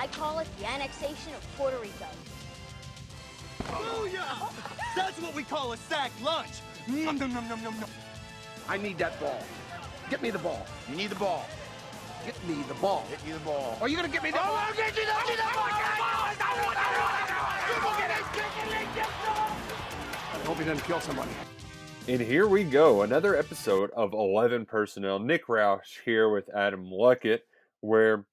I call it the annexation of Puerto Rico. Booyah! That's what we call a sack lunch. Nom, nom, nom, nom, nom, nom. I need that ball. Get me the ball. You need the ball. Get me the ball. Get you the ball. Are you gonna get me the oh, ball? I'll get you the, get you the ball! Oh, I hope he doesn't kill somebody. And here we go, another episode of 11 Personnel. Nick Roush here with Adam Luckett, where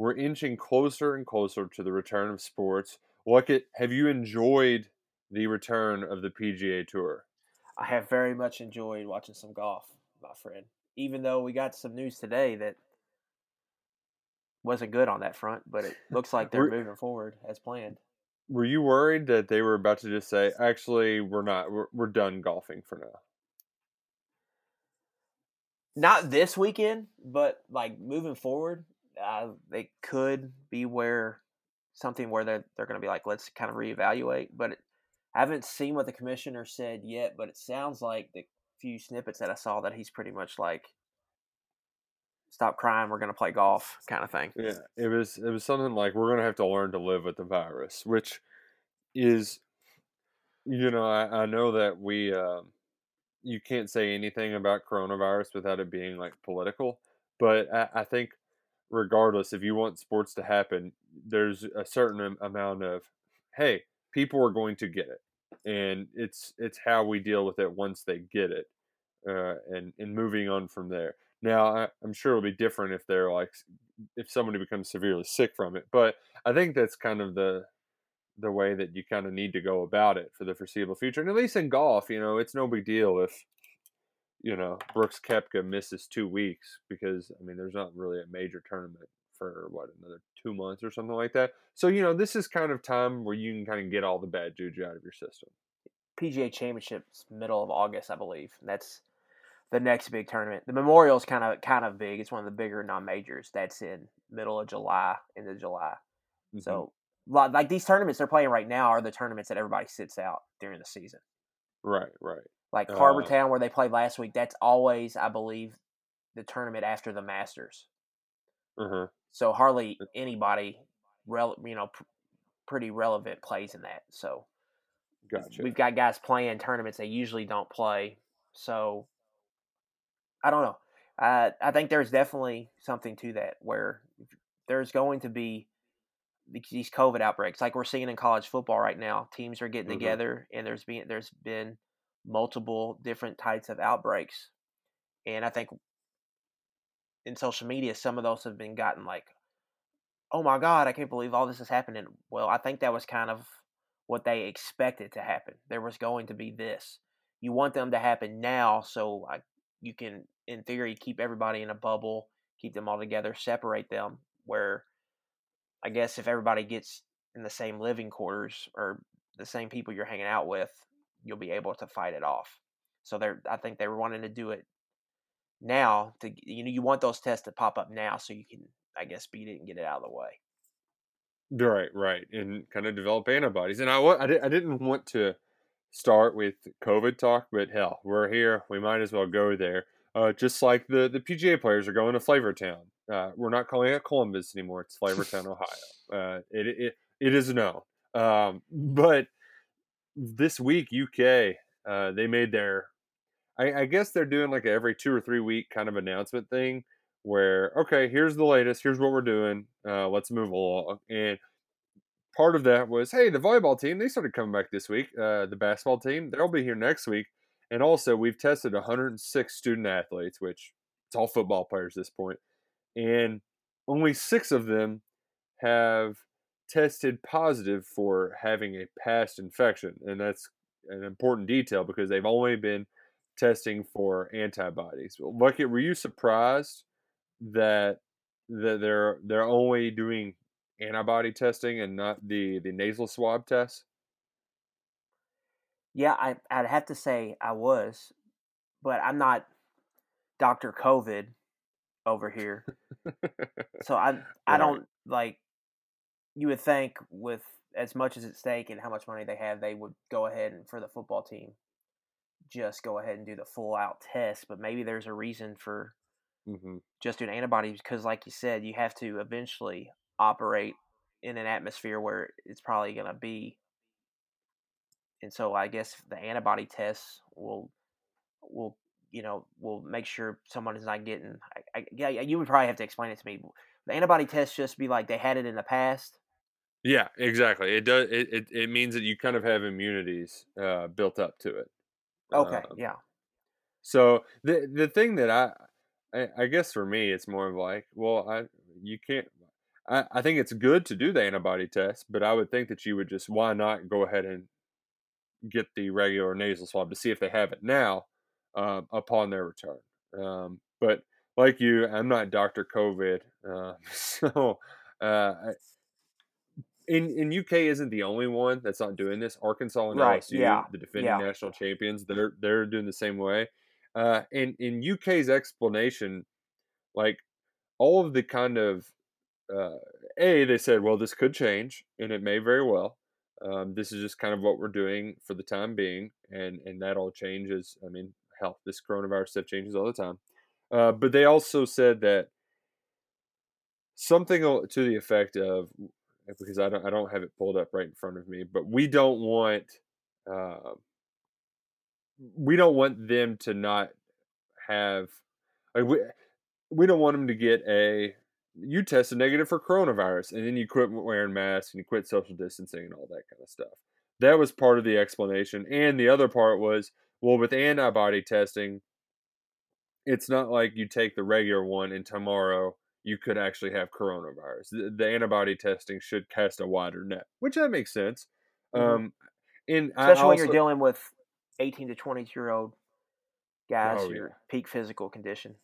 we're inching closer and closer to the return of sports. Luckett, have you enjoyed the return of the PGA Tour? I have very much enjoyed watching some golf, my friend. Even though we got some news today that wasn't good on that front, but it looks like they're moving forward as planned. Were you worried that they were about to just say, actually, we're not, we're, we're done golfing for now? Not this weekend, but like moving forward, uh, they could be where something where they're they're going to be like, let's kind of reevaluate. But it, I haven't seen what the commissioner said yet, but it sounds like the few snippets that I saw that he's pretty much like, stop crying, we're going to play golf, kind of thing. Yeah, it was it was something like we're gonna have to learn to live with the virus, which is, you know, I, I know that we um, you can't say anything about coronavirus without it being like political, but I, I think regardless, if you want sports to happen, there's a certain amount of hey, people are going to get it, and it's it's how we deal with it once they get it, uh, and and moving on from there. Now, I, I'm sure it'll be different if they're like, if somebody becomes severely sick from it. But I think that's kind of the the way that you kind of need to go about it for the foreseeable future. And at least in golf, you know, it's no big deal if you know Brooks Koepka misses two weeks because I mean, there's not really a major tournament for what another two months or something like that. So you know, this is kind of time where you can kind of get all the bad juju out of your system. PGA Championships middle of August, I believe. That's the next big tournament. The Memorial's kind of kind of big. It's one of the bigger non majors. That's in middle of July, into July. Mhm. So like these tournaments they're playing right now are the tournaments that everybody sits out during the season. right, right. Like Uh, Harbour Town where they played last week, that's always, I believe, the tournament after the Masters. Uh-huh. So hardly anybody, rel- you know, pr- pretty relevant plays in that. So Gotcha. we've got guys playing tournaments they usually don't play. So I don't know. I I think there's definitely something to that where there's going to be these COVID outbreaks, like we're seeing in college football right now. Teams are getting Mhm. together, and there's been there's been multiple different types of outbreaks, and I think in social media, some of those have been gotten like, "Oh my God, I can't believe all this is happening." Well, I think that was kind of what they expected to happen. There was going to be this. You want them to happen now, so like you can, in theory, keep everybody in a bubble, keep them all together, separate them. Where I guess if everybody gets in the same living quarters or the same people you're hanging out with, you'll be able to fight it off. So they're, I think they were wanting to do it now. To you know, you want those tests to pop up now so you can, I guess, beat it and get it out of the way. Right, right, and kind of develop antibodies. And I, I, di- I didn't want to start with COVID talk, but hell, we're here. We might as well go there. Uh, just like the, the PGA players are going to Flavortown. Uh, we're not calling it Columbus anymore. It's Flavortown, Ohio. Uh, it, it it is known. Um, but this week, UK, uh, they made their. I, I guess they're doing like every two or three week kind of announcement thing where okay, here's the latest. Here's what we're doing. Uh, let's move along. And part of that was, hey, the volleyball team they started coming back this week. Uh, the basketball team they'll be here next week. And also, we've tested 106 student athletes, which it's all football players at this point, and only six of them have tested positive for having a past infection, and that's an important detail because they've only been testing for antibodies. Lucky, were you surprised that that they're they're only doing antibody testing and not the the nasal swab test? Yeah, I I'd have to say I was, but I'm not Doctor COVID over here, so I I Right. don't like. You would think with as much as at stake and how much money they have, they would go ahead and for the football team, just go ahead and do the full out test. But maybe there's a reason for hmm just doing antibodies because, like you said, you have to eventually operate in an atmosphere where it's probably going to be. And so, I guess the antibody tests will will you know will make sure someone is not getting. I, I, yeah, you would probably have to explain it to me. The antibody test just be like they had it in the past. Yeah, exactly. It does. It, it it means that you kind of have immunities uh, built up to it. Okay, Um, yeah, So the the thing that I, I I guess for me it's more of like, well, I you can't. I, I think it's good to do the antibody test, but I would think that you would just why not go ahead and get the regular nasal swab to see if they have it now um, upon their return. Um, but like you, I'm not Doctor COVID, uh, so uh, in in UK isn't the only one that's not doing this. Arkansas and Right, LSU, yeah, the defending yeah. national champions, they're they're doing the same way. Uh, and in UK's explanation, like all of the kind of uh, a they said, well, this could change, and it may very well. Um, this is just kind of what we're doing for the time being, and and that all changes. I mean, hell, this coronavirus stuff changes all the time. Uh, but they also said that something to the effect of because I don't I don't have it pulled up right in front of me, but we don't want uh, we don't want them to not have like we we don't want them to get a you tested negative for coronavirus and then you quit wearing masks and you quit social distancing and all that kind of stuff. That was part of the explanation, and the other part was well with antibody testing, it's not like you take the regular one and tomorrow you could actually have coronavirus. The, the antibody testing should cast a wider net, which that makes sense. Mhm. Um, and I especially when you're dealing with 18 to 22 year old guys, Oh, your yeah. peak physical condition.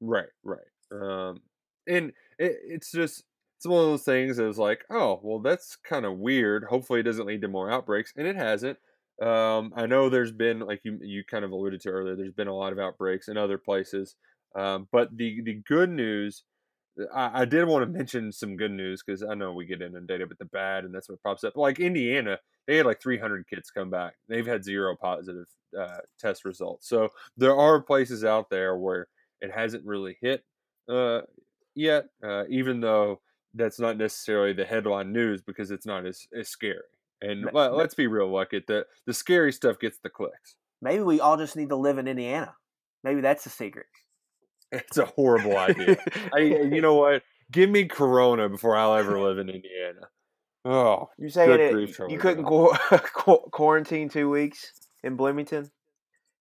Right, right. Um, and it, it's just it's one of those things that was like, oh, well, that's kind of weird. Hopefully, it doesn't lead to more outbreaks, and it hasn't. Um, I know there's been, like you you kind of alluded to earlier, there's been a lot of outbreaks in other places. Um, but the the good news, I, I did want to mention some good news because I know we get inundated with the bad, and that's what pops up. Like Indiana, they had like 300 kids come back. They've had zero positive uh, test results. So there are places out there where it hasn't really hit uh, yet, uh, even though that's not necessarily the headline news because it's not as, as scary. And Ma- let, let's be real, like it the the scary stuff gets the clicks. Maybe we all just need to live in Indiana. Maybe that's the secret. It's a horrible idea. I, you know what? Give me Corona before I'll ever live in Indiana. Oh, You saying Good it, grief, you couldn't qu- qu- quarantine two weeks in Bloomington,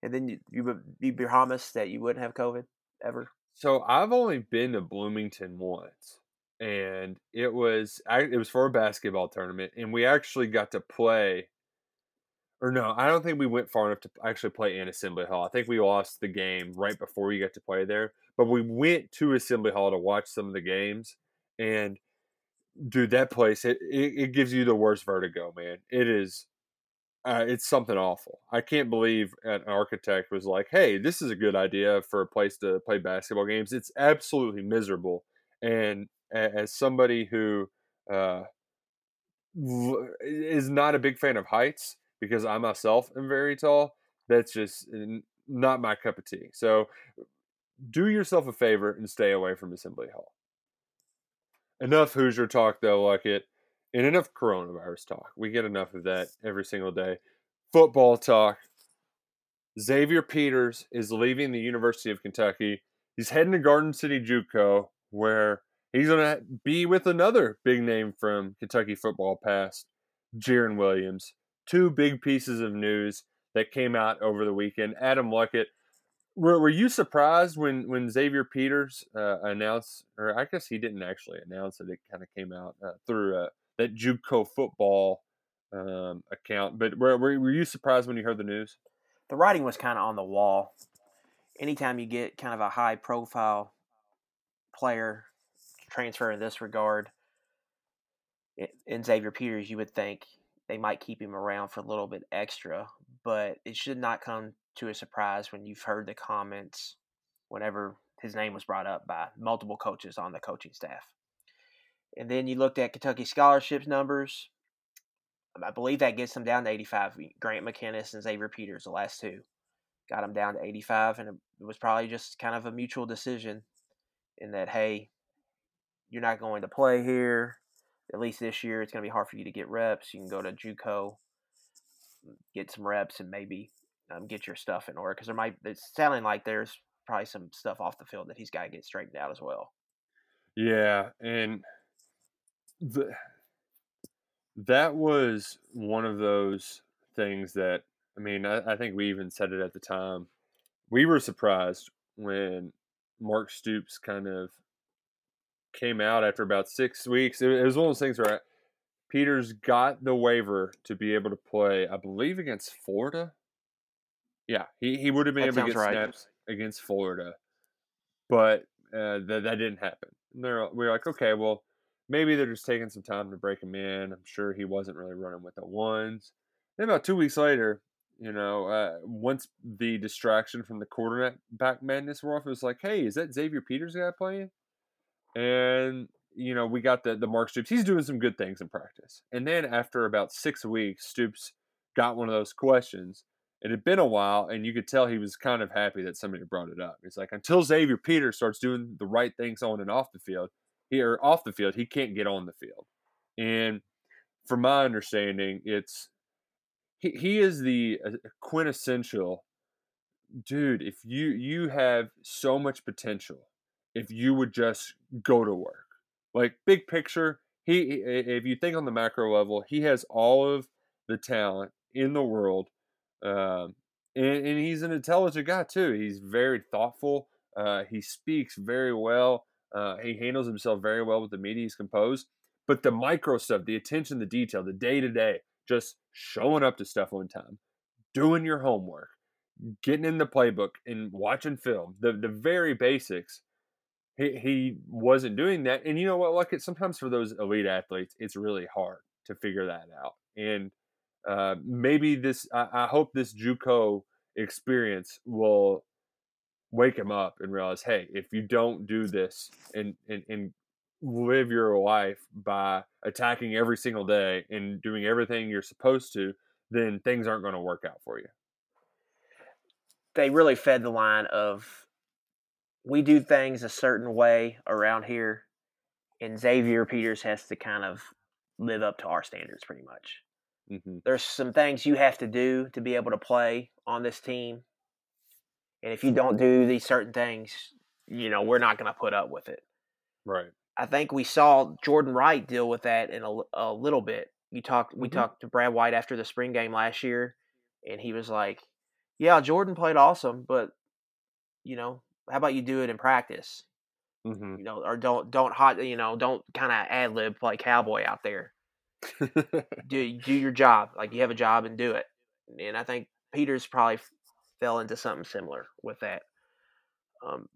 and then you you would be promised that you wouldn't have COVID ever. So I've only been to Bloomington once, and it was I, it was for a basketball tournament, and we actually got to play. Or no, I don't think we went far enough to actually play in Assembly Hall. I think we lost the game right before we got to play there. But we went to Assembly Hall to watch some of the games, and dude, that place it it, it gives you the worst vertigo, man. It is. Uh, it's something awful. I can't believe an architect was like, "Hey, this is a good idea for a place to play basketball games." It's absolutely miserable. And as somebody who uh, is not a big fan of heights, because I myself am very tall, that's just not my cup of tea. So, do yourself a favor and stay away from Assembly Hall. Enough Hoosier talk, though, like it, and enough coronavirus talk. We get enough of that every single day. Football talk. Xavier Peters is leaving the University of Kentucky. He's heading to Garden City JUCO, where he's going to be with another big name from Kentucky football past, Jarren Williams. Two big pieces of news that came out over the weekend. Adam Luckett, were, were you surprised when, when Xavier Peters uh, announced, or I guess he didn't actually announce it, it kind of came out uh, through uh, that JUCO football um, account. But were, were, were you surprised when you heard the news? The writing was kind of on the wall. Anytime you get kind of a high profile player transfer in this regard, in Xavier Peters, you would think they might keep him around for a little bit extra, but it should not come to a surprise when you've heard the comments whenever his name was brought up by multiple coaches on the coaching staff. And then you looked at Kentucky scholarships numbers. I believe that gets them down to 85. Grant McKinniss and Xavier Peters, the last two, got them down to 85, and it was probably just kind of a mutual decision in that, hey, you're not going to play here. At least this year, it's going to be hard for you to get reps. You can go to JUCO, get some reps, and maybe um, get your stuff in order. Because there might, it's sounding like there's probably some stuff off the field that he's got to get straightened out as well. Yeah, and the that was one of those things that I mean, I, I think we even said it at the time. We were surprised when Mark Stoops kind of came out after about six weeks. It, was one of those things where Peters got the waiver to be able to play, I believe, against Florida. Yeah, he, he would have been That able to get right. snaps against Florida, but uh, that that didn't happen. And they're, we were like, okay, well, maybe they're just taking some time to break him in. I'm sure he wasn't really running with the ones. Then about two weeks later, you know, uh, once the distraction from the quarterback madness wore off, it was like, hey, is that Xavier Peters guy playing? And you know, we got the the Mark Stoops. He's doing some good things in practice. And then after about six weeks, Stoops got one of those questions. It had been a while, and you could tell he was kind of happy that somebody brought it up. It's like until Xavier Peters starts doing the right things on and off the field, he or off the field, he can't get on the field. And from my understanding, it's he, he is the uh, quintessential dude. If you you have so much potential, if you would just go to work, like big picture, he if you think on the macro level, he has all of the talent in the world, um, and, and he's an intelligent guy too. He's very thoughtful. Uh, he speaks very well. Uh, he handles himself very well with the media. He's composed. But the micro stuff, the attention the detail, the day to day, just showing up to stuff on time, doing your homework, getting in the playbook and watching film, the the very basics. He he wasn't doing that, and you know what? Like it sometimes for those elite athletes, it's really hard to figure that out. And uh, maybe this, I, I hope this JUCO experience will wake him up and realize, hey, if you don't do this and and, and live your life by attacking every single day and doing everything you're supposed to, then things aren't going to work out for you. They really fed the line of we do things a certain way around here, and Xavier Peters has to kind of live up to our standards pretty much. Mm-hmm. There's some things you have to do to be able to play on this team. And if you don't do these certain things, you know, we're not going to put up with it. Right. I think we saw Jordan Wright deal with that in a, a little bit. You talked, we Mhm. talked to Brad White after the spring game last year, and he was like, "Yeah, Jordan played awesome, but you know, how about you do it in practice? Mm-hmm. You know, or don't don't hot, you know, don't kind of ad lib play cowboy out there. Do do your job, like you have a job and do it. And I think Peters probably f- fell into something similar with that. Um,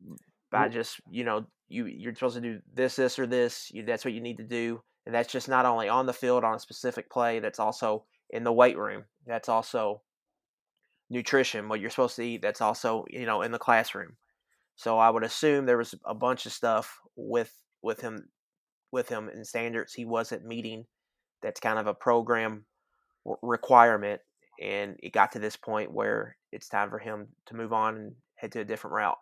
by just you know you you're supposed to do this this or this. You, that's what you need to do, and that's just not only on the field on a specific play. That's also in the weight room. That's also nutrition, what you're supposed to eat. That's also you know in the classroom. So I would assume there was a bunch of stuff with with him with him in standards he wasn't meeting. That's kind of a program requirement, and it got to this point where it's time for him to move on and head to a different route.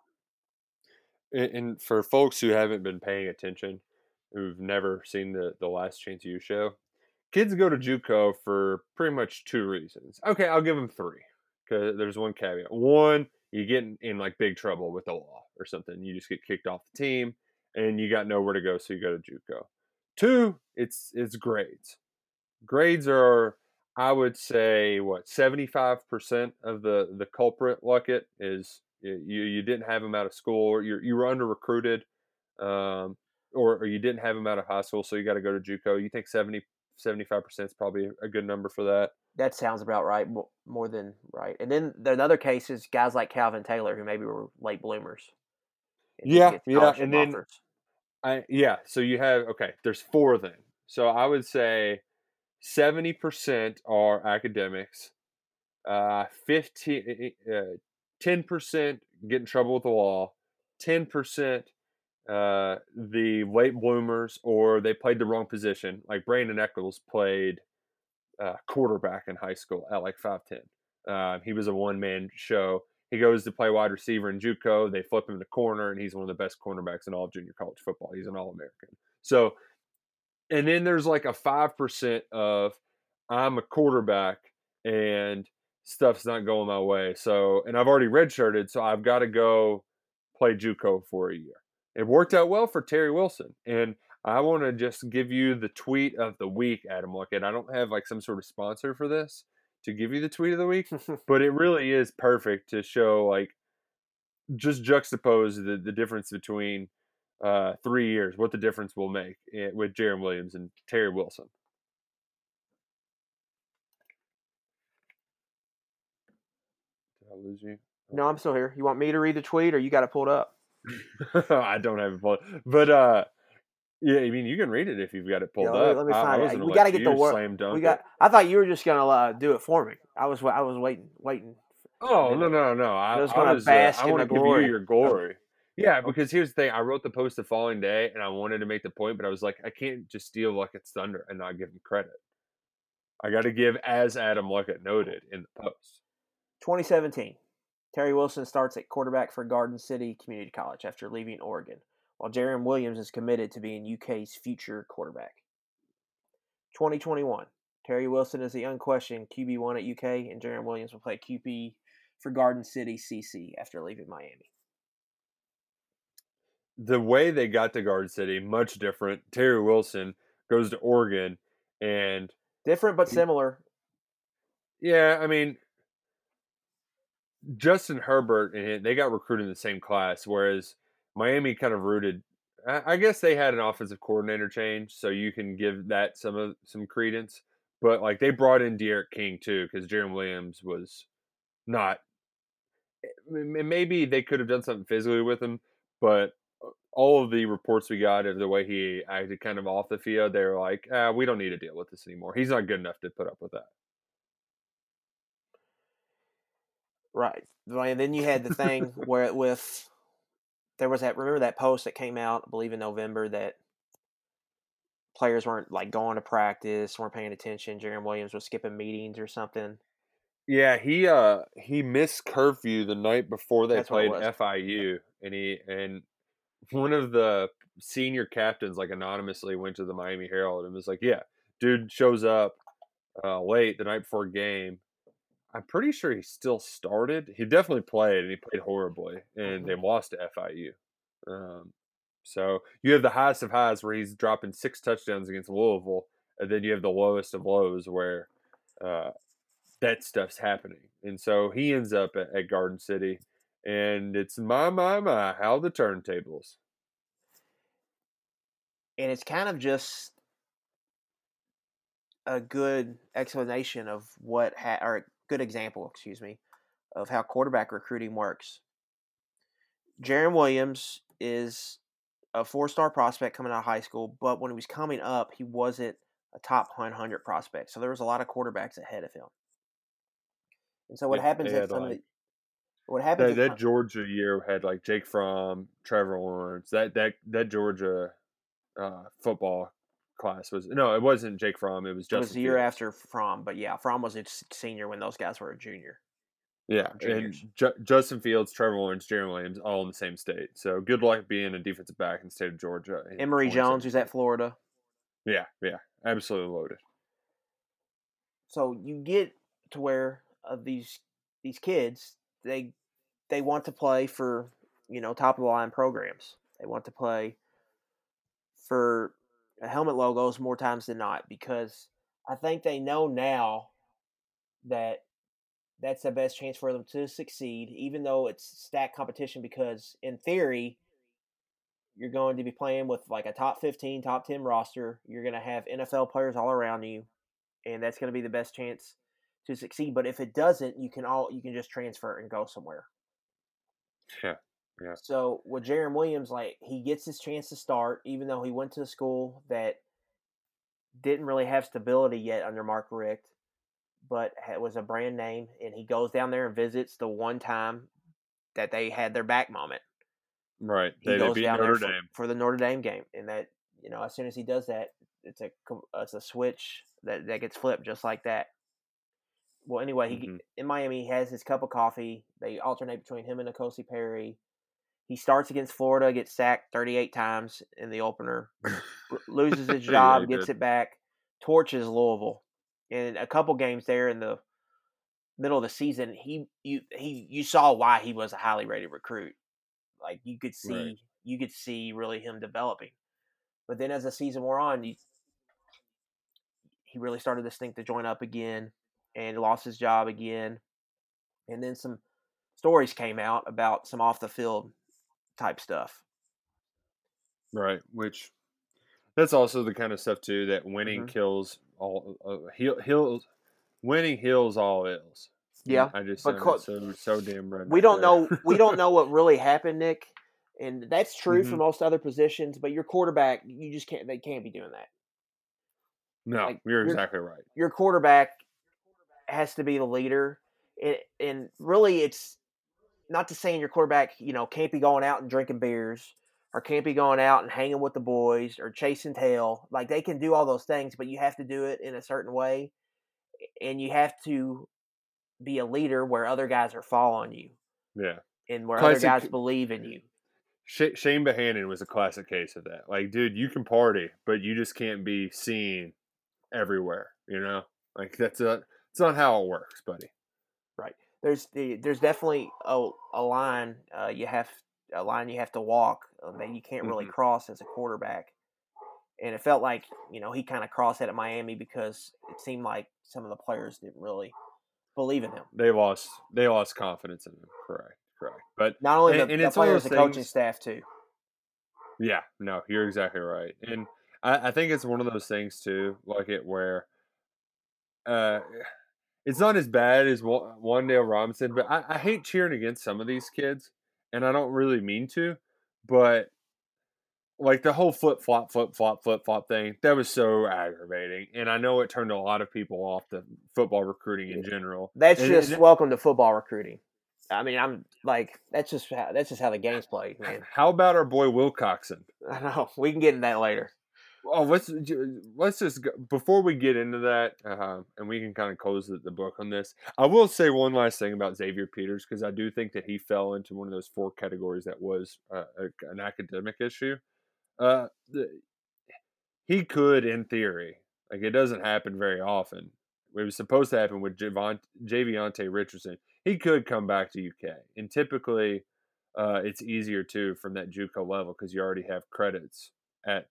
and, for folks who haven't been paying attention, who've never seen the the Last Chance U show, kids go to JUCO for pretty much two reasons. Okay, I'll give them three because there's one caveat. One, you get in, in like big trouble with the law or something. You just get kicked off the team, and you got nowhere to go, so you go to JUCO. Two, it's it's grades. Grades are, I would say, what seventy five percent of the the culprit. Luckett is you you didn't have him out of school, or you you were under recruited, um, or, or you didn't have him out of high school, so you got to go to JUCO. You think 70 75 percent is probably a good number for that. That sounds about right, mo- more than right. And then the another case is guys like Calvin Taylor who maybe were late bloomers. Yeah, yeah, and then- offers. I yeah. So you have okay. There's four then. So I would say 70% are academics, uh, 15, uh, 10% get in trouble with the law, 10% uh, the late bloomers or they played the wrong position. Like Brandon Echols played uh, quarterback in high school at like 5'10. Uh, he was a one man show. He goes to play wide receiver in JUCO. They flip him to corner, and he's one of the best cornerbacks in all of junior college football. He's an All American. So, and then there's like a five percent of I'm a quarterback and stuff's not going my way. So, and I've already redshirted, so I've got to go play JUCO for a year. It worked out well for Terry Wilson, and I want to just give you the tweet of the week, Adam Luckett. I don't have like some sort of sponsor for this to give you the tweet of the week, but it really is perfect to show like just juxtapose the, the difference between uh, three years, what the difference will make eh, with Jarren Williams and Terry Wilson. Did I lose you? No, I'm still here. You want me to read the tweet, or you got it pulled up? I don't have it pulled, but uh, yeah, I mean you can read it if you've got it pulled up. let me I- I find it. wasn't We gotta get the you wor- slam dunk We it. got. I thought you were just gonna uh, do it for me. I was. I was waiting, waiting. Oh no no no! I, I was gonna was, uh, bask I in want the to give glory. you your glory. Yeah, because here's the thing: I wrote the post the following day, and I wanted to make the point, but I was like, I can't just steal Luckett's thunder and not give him credit. I got to give, as Adam Luckett noted in the post. 2017. Terry Wilson starts at quarterback for Garden City Community College after leaving Oregon, while Jarren Williams is committed to being UK's future quarterback. 2021. Terry Wilson is the unquestioned QB1 at UK, and Jarren Williams will play QB for Garden City CC after leaving Miami. The way they got to Garden City much different. Terry Wilson goes to Oregon, and Different but similar. Yeah, I mean, Justin Herbert and him, they got recruited in the same class, whereas Miami kind of rooted. I guess they had an offensive coordinator change, so you can give that some of some credence. But like they brought in D'Eriq King too, because Jarren Williams was not. m- Maybe they could have done something physically with him, but uh, all of the reports we got of the way he acted kind of off the field, they were like, ah, "We don't need to deal with this anymore. He's not good enough to put up with that." Right. And then you had the thing where it with there was that remember that post that came out, I believe in November that players weren't like going to practice, weren't paying attention. Jarren Williams was skipping meetings or something. Yeah, he uh he missed curfew the night before they That's played. FIU, and he and one of the senior captains like anonymously went to the Miami Herald and was like, "Yeah, dude shows up uh, late the night before game. I'm pretty sure he still started. He definitely played, and he played horribly, and they lost to FIU. Um, so you have the highest of highs where he's dropping six touchdowns against Louisville, and then you have the lowest of lows where uh, that stuff's happening. And so he ends up at, at Garden City, and it's my my my how the turntables. And it's kind of just a good explanation of what ha- or good example, excuse me, of how quarterback recruiting works. Jarren Williams is a four-star prospect coming out of high school, but when he was coming up, he wasn't a top 100 prospect. So there was a lot of quarterbacks ahead of him. And so what Yeah, happens they at some of the what happens That, that Georgia year had like Jake Fromm, Trevor Lawrence. That that that Georgia uh, football class was no, it wasn't Jake Fromm. It was it Justin. was the year Fields. after Fromm, but yeah, Fromm was a senior when those guys were a junior. Yeah, and. Ju- Justin Fields, Trevor Lawrence, Jarren Williams, all in the same state. So good luck being a defensive back in the state of Georgia. in Emory Jones, who's 2017. at Florida. Yeah, yeah, absolutely loaded. So you get to where uh, these these kids they they want to play for you know top of the line programs. They want to play for helmet logos more times than not because I think they know now that that's the best chance for them to succeed, even though it's stacked competition. Because in theory, you're going to be playing with like a top 15, top 10 roster. You're going to have NFL players all around you, and that's going to be the best chance to succeed. But if it doesn't, you can all you can just transfer and go somewhere. Yeah, yeah. So with Jarren Williams, like he gets his chance to start, even though he went to a school that didn't really have stability yet under Mark Richt, but it was a brand name, and he goes down there and visits the one time that they had their back moment. Right. He They, goes beat down Notre there for, Dame. for the Notre Dame game, and that you know as soon as he does that, it's a it's a switch that that gets flipped just like that. Well, anyway, he Mhm. in Miami he has his cup of coffee. They alternate between him and N'Kosi Perry. He starts against Florida, gets sacked 38 times in the opener, loses his job, he gets did. it back, torches Louisville. In a couple games there in the middle of the season, he you he you saw why he was a highly rated recruit. Like you could see Right. you could see really him developing. But then as the season wore on, you, he really started to stink the joint up again and lost his job again. And then some stories came out about some off the field type stuff. Right. Which that's also the kind of stuff too that winning Mhm. kills all uh, heal heals winning heals all ills. Yeah, I just co- so so damn right. we don't know we don't know what really happened, Nick. And that's true for Mhm. most other positions, but your quarterback, you just can't they can't be doing that. No, like, you're you're- exactly right. your quarterback has to be the leader. And, and really, it's not to saying your quarterback, you know, can't be going out and drinking beers or can't be going out and hanging with the boys or chasing tail. Like they can do all those things, but you have to do it in a certain way, and you have to be a leader where other guys are following you Yeah. and where Classic- other guys believe in you. Sh- Shane Bohannon was a classic case of that. Like, dude, you can party, but you just can't be seen everywhere. You know, like that's a it's not how it works, buddy. There's the there's definitely a, a line uh, you have a line you have to walk uh, that you can't really Mhm. cross as a quarterback. And it felt like you know he kind of crossed that at Miami because it seemed like some of the players didn't really believe in him. They lost they lost confidence in him. Correct, correct. But Not only And- the, and the it's one of players, the those coaching things- staff too. Yeah, no, you're exactly right. And I, I think it's one of those things too, like it where uh it's not as bad as Wa- Wan'Dale Robinson, but I, I hate cheering against some of these kids, and I don't really mean to, but like the whole flip flop, flip flop, flip flop thing, that was so aggravating. And I know it turned a lot of people off the football recruiting in general. That's And- just and- welcome to football recruiting. I mean, I'm like that's just how, that's just how the game's played, man. How about our boy Wilcoxon? I know we can get into that later. Oh, let's let's just go, before we get into that, uh, and we can kind of close the, the book on this. I will say one last thing about Xavier Peters because I do think that he fell into one of those four categories that was uh, a, an academic issue. Uh, the, he could, in theory, like it doesn't happen very often. It was supposed to happen with Javon, Javionte Richardson. He could come back to UK, and typically, uh, it's easier too from that JUCO level because you already have credits at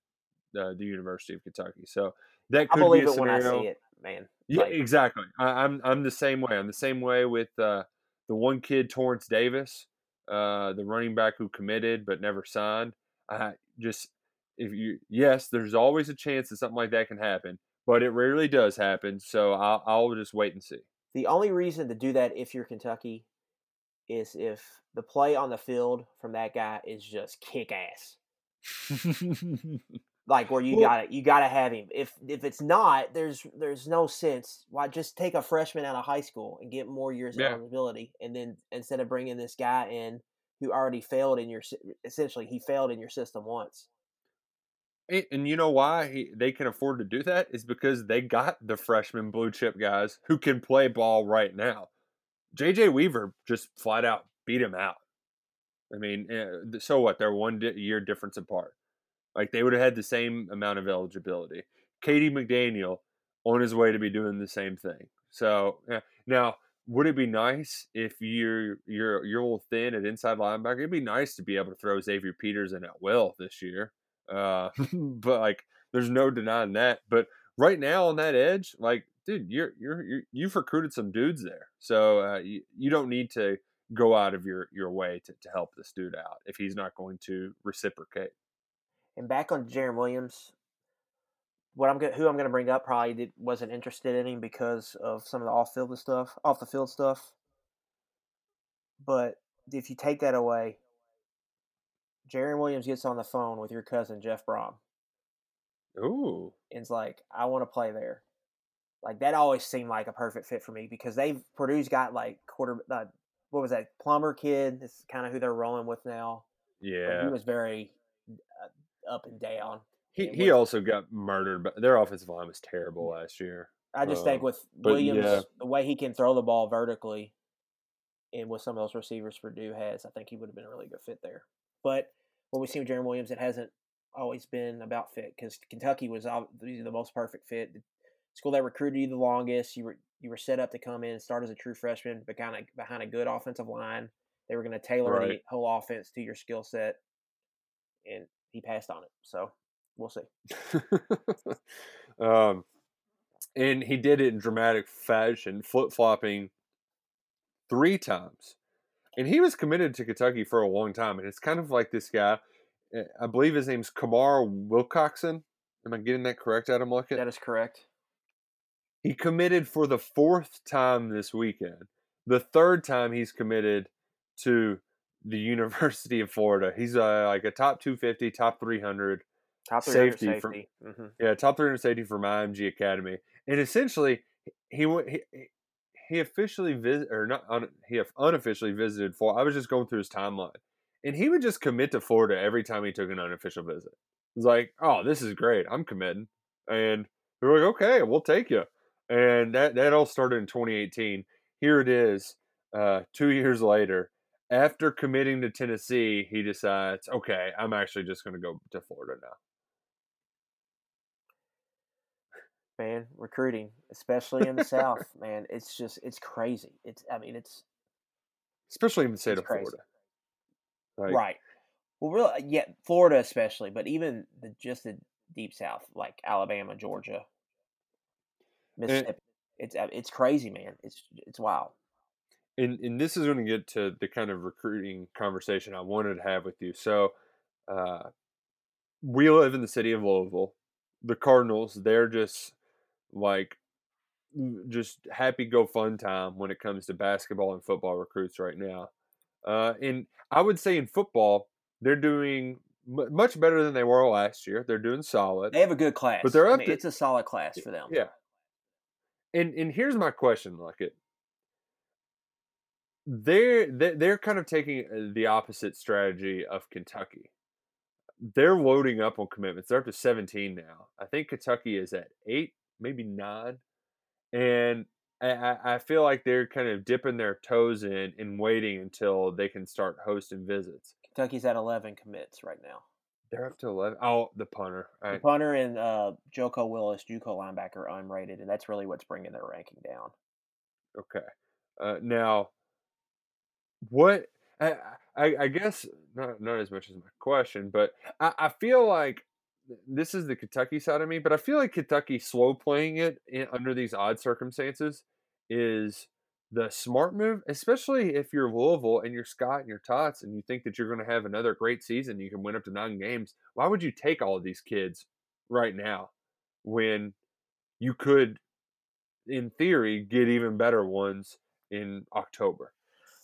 uh, the University of Kentucky. So that I could believe be a it when I scenario. see it, man. Yeah, Like- exactly. I, I'm I'm the same way. I'm the same way with uh, the one kid, Torrance Davis, uh, the running back who committed but never signed. I just if you yes, there's always a chance that something like that can happen, but it rarely does happen. So I'll I'll just wait and see. The only reason to do that if you're Kentucky is if the play on the field from that guy is just kick ass. Like where you Well- got it, you got to have him. If if it's not, there's there's no sense. Why just take a freshman out of high school and get more years Yeah. of eligibility, and then instead of bringing this guy in who already failed in your essentially he failed in your system once. And, and you know why he, they can afford to do that is because they got the freshman blue chip guys who can play ball right now. JJ Weaver just flat out beat him out. I mean, eh, so what? They're one year difference apart. Like they would have had the same amount of eligibility. Katie McDaniel on his way to be doing the same thing. So now, would it be nice if you're you're you're a little thin at inside linebacker? It'd be nice to be able to throw Xavier Peters in at will this year. Uh, but like, there's no denying that. But right now on that edge, like, dude, you're you're, you're you've recruited some dudes there, so uh, you you don't need to go out of your your way to, to help this dude out if he's not going to reciprocate. And back on Jarren Williams, what I'm going who I'm going to bring up probably did, wasn't interested in him because of some of the off field stuff, off the field stuff. But if you take that away, Jarren Williams gets on the phone with your cousin Jeff Brohm. Ooh. And it's like, I want to play there. Like that always seemed like a perfect fit for me because they've Purdue's got like quarter. Uh, what was that Plummer kid? That's kind of who they're rolling with now. But Yeah. he was very up and down. He and he with- also got murdered, but their offensive line was terrible last year. I just uh, think with Williams, yeah. the way he can throw the ball vertically, and with some of those receivers Purdue has, I think he would have been a really good fit there. But what we see with Jarren Williams, it hasn't always been about fit because Kentucky was the most perfect fit. The school that recruited you the longest. You were you were set up to come in start as a true freshman, but kind of behind a good offensive line. They were going to tailor the whole offense to your skill set, and he passed on it. So we'll see. um, and he did it in dramatic fashion, flip flopping three times. And he was committed to Kentucky for a long time. And it's kind of like this guy, eh, I believe his name's Kamar Wilcoxon. Am I getting that correct, Adam Luckett? That is correct. He committed for the fourth time this weekend. The third time he's committed to the University of Florida. He's uh, like a top 250, top 300 Top 300 Safety from- safety. hmm Yeah, top 300 safety from IMG Academy, and essentially he went he, he officially visit or not un, he unofficially visited for. I was just going through his timeline, and he would just commit to Florida every time he took an unofficial visit. He's like, oh, this is great, I'm committing, and we were like, okay, we'll take you, and that that all started in 2018. Here it is, uh, two years later. After committing to Tennessee, he decides, okay, I'm actually just going to go to Florida now. man recruiting especially in the south man it's just it's crazy it's i mean it's especially in the state of crazy. Florida. Like, right well really yeah florida especially but even the just the deep south like alabama georgia mississippi it's uh, it's crazy man it's it's wild And and this is going to get to the kind of recruiting conversation I wanted to have with you. So, uh, we live in the city of Louisville. The Cardinals, they're just like just happy go fun time when it comes to basketball and football recruits right now. Uh, and I would say in football, they're doing m- much better than they were last year. They're doing solid. they have a good class But they're I up mean, to- it's a solid class for them Yeah. And and here's my question, Luckett. They're they- they're kind of taking uh, the opposite strategy of Kentucky. They're loading up on commitments. They're up to 17 now. I think Kentucky is at eight, maybe nine, and I, I feel like they're kind of dipping their toes in and waiting until they can start hosting visits. kentucky's at 11 commits right now They're up to 11. Oh, the punter. All the punter and uh joko willis juco linebacker unrated and that's really what's bringing their ranking down Okay. Uh, now, what I, I guess not not as much as my question, but I, I feel like this is the Kentucky side of me, but I feel like Kentucky slow playing it in, under these odd circumstances is the smart move, especially if you're Louisville and you're Scott and you're Tots and you think that you're going to have another great season, you can win up to nine games. Why would you take all of these kids right now when you could, in theory, get even better ones in October?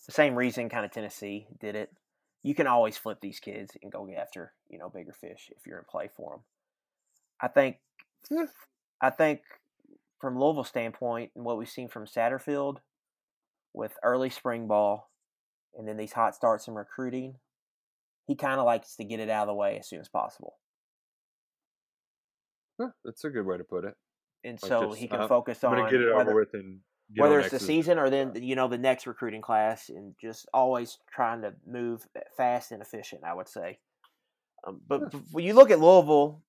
Same reason kind of Tennessee did it. You can always flip these kids and go after you know bigger fish if you're in play for them. I think, I think from Louisville standpoint and what we've seen from Satterfield with early spring ball and then these hot starts in recruiting, he kind of likes to get it out of the way as soon as possible, Huh, that's a good way to put it. and Like so just, he can focus I'm on to get it whether, over with and get whether it's the season or then you know the next recruiting class and just always trying to move fast and efficient i would say. Um, but when you look at louisville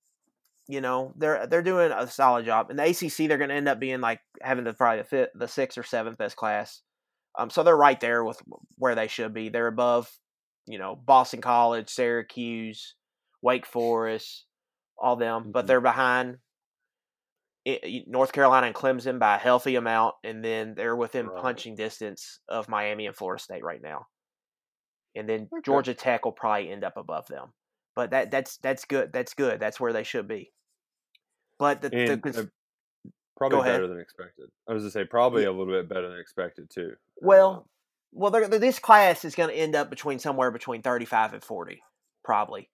you know they're they're doing a solid job. In the acc they're going to end up being like having the probably the fifth, the sixth or seventh best class. Um, so they're right there with where they should be. They're above you know boston college syracuse wake forest all them but Mhm. they're behind North Carolina and Clemson by a healthy amount, and then they're within Right. punching distance of Miami and Florida State right now. And then Okay. Georgia Tech will probably end up above them, but that that's that's good. That's good. That's where they should be. But the, the uh, probably better than expected. I was to say probably a little bit better than expected too. well, Um, well, they're, they're- this class is going to end up between somewhere between thirty five and forty, probably.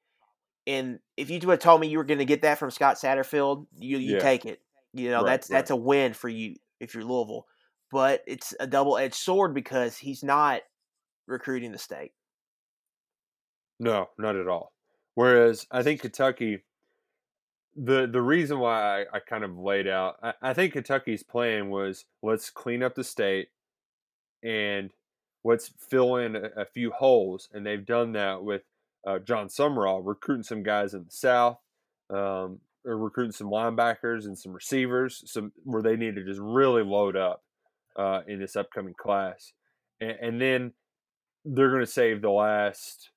And if you would have told me you were going to get that from Scott Satterfield, you you Yeah. take it. You know Right, that's that's a win for you if you're Louisville. But it's a double edged sword because he's not recruiting the state. No, not at all. Whereas I think Kentucky, the the reason why I, I kind of laid out, I, I think Kentucky's plan was let's clean up the state and let's fill in a, a few holes, and they've done that with uh, Jon Sumrall recruiting some guys in the South, um, or recruiting some linebackers and some receivers, some where they need to just really load up uh, in this upcoming class, and, and then they're going to save the last.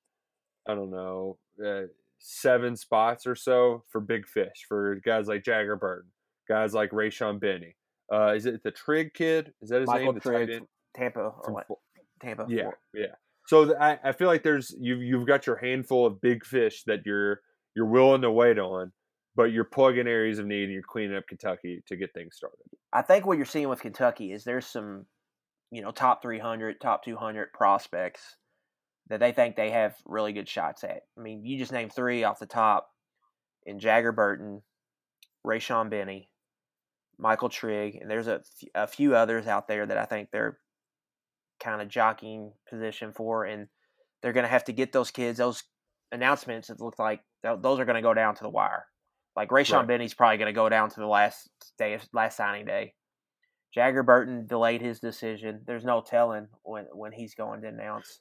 I don't know, uh, seven spots or so for big fish for guys like Jager Burton, guys like Rayshon Benny. Uh, is it the Trig kid? Is that his Michael name? The tight end Tampa or from what? Tampa. Yeah, yeah. So th- I, I feel like there's you've you've got your handful of big fish that you're you're willing to wait on, but you're plugging areas of need and you're cleaning up Kentucky to get things started. I think what you're seeing with Kentucky is there's some, you know, top 300, top 200 prospects that they think they have really good shots at. I mean, you just named three off the top in Jager Burton, Rayshon Benny, Michael Trigg, and there's a, few others out there that I think they're kind of jockeying position for, and they're going to have to get those kids those announcements. It looks like th- those are going to go down to the wire. Like Rayshon Right. Benny's probably going to go down to the last day of last signing day. Jager Burton delayed his decision. There's no telling when when he's going to announce.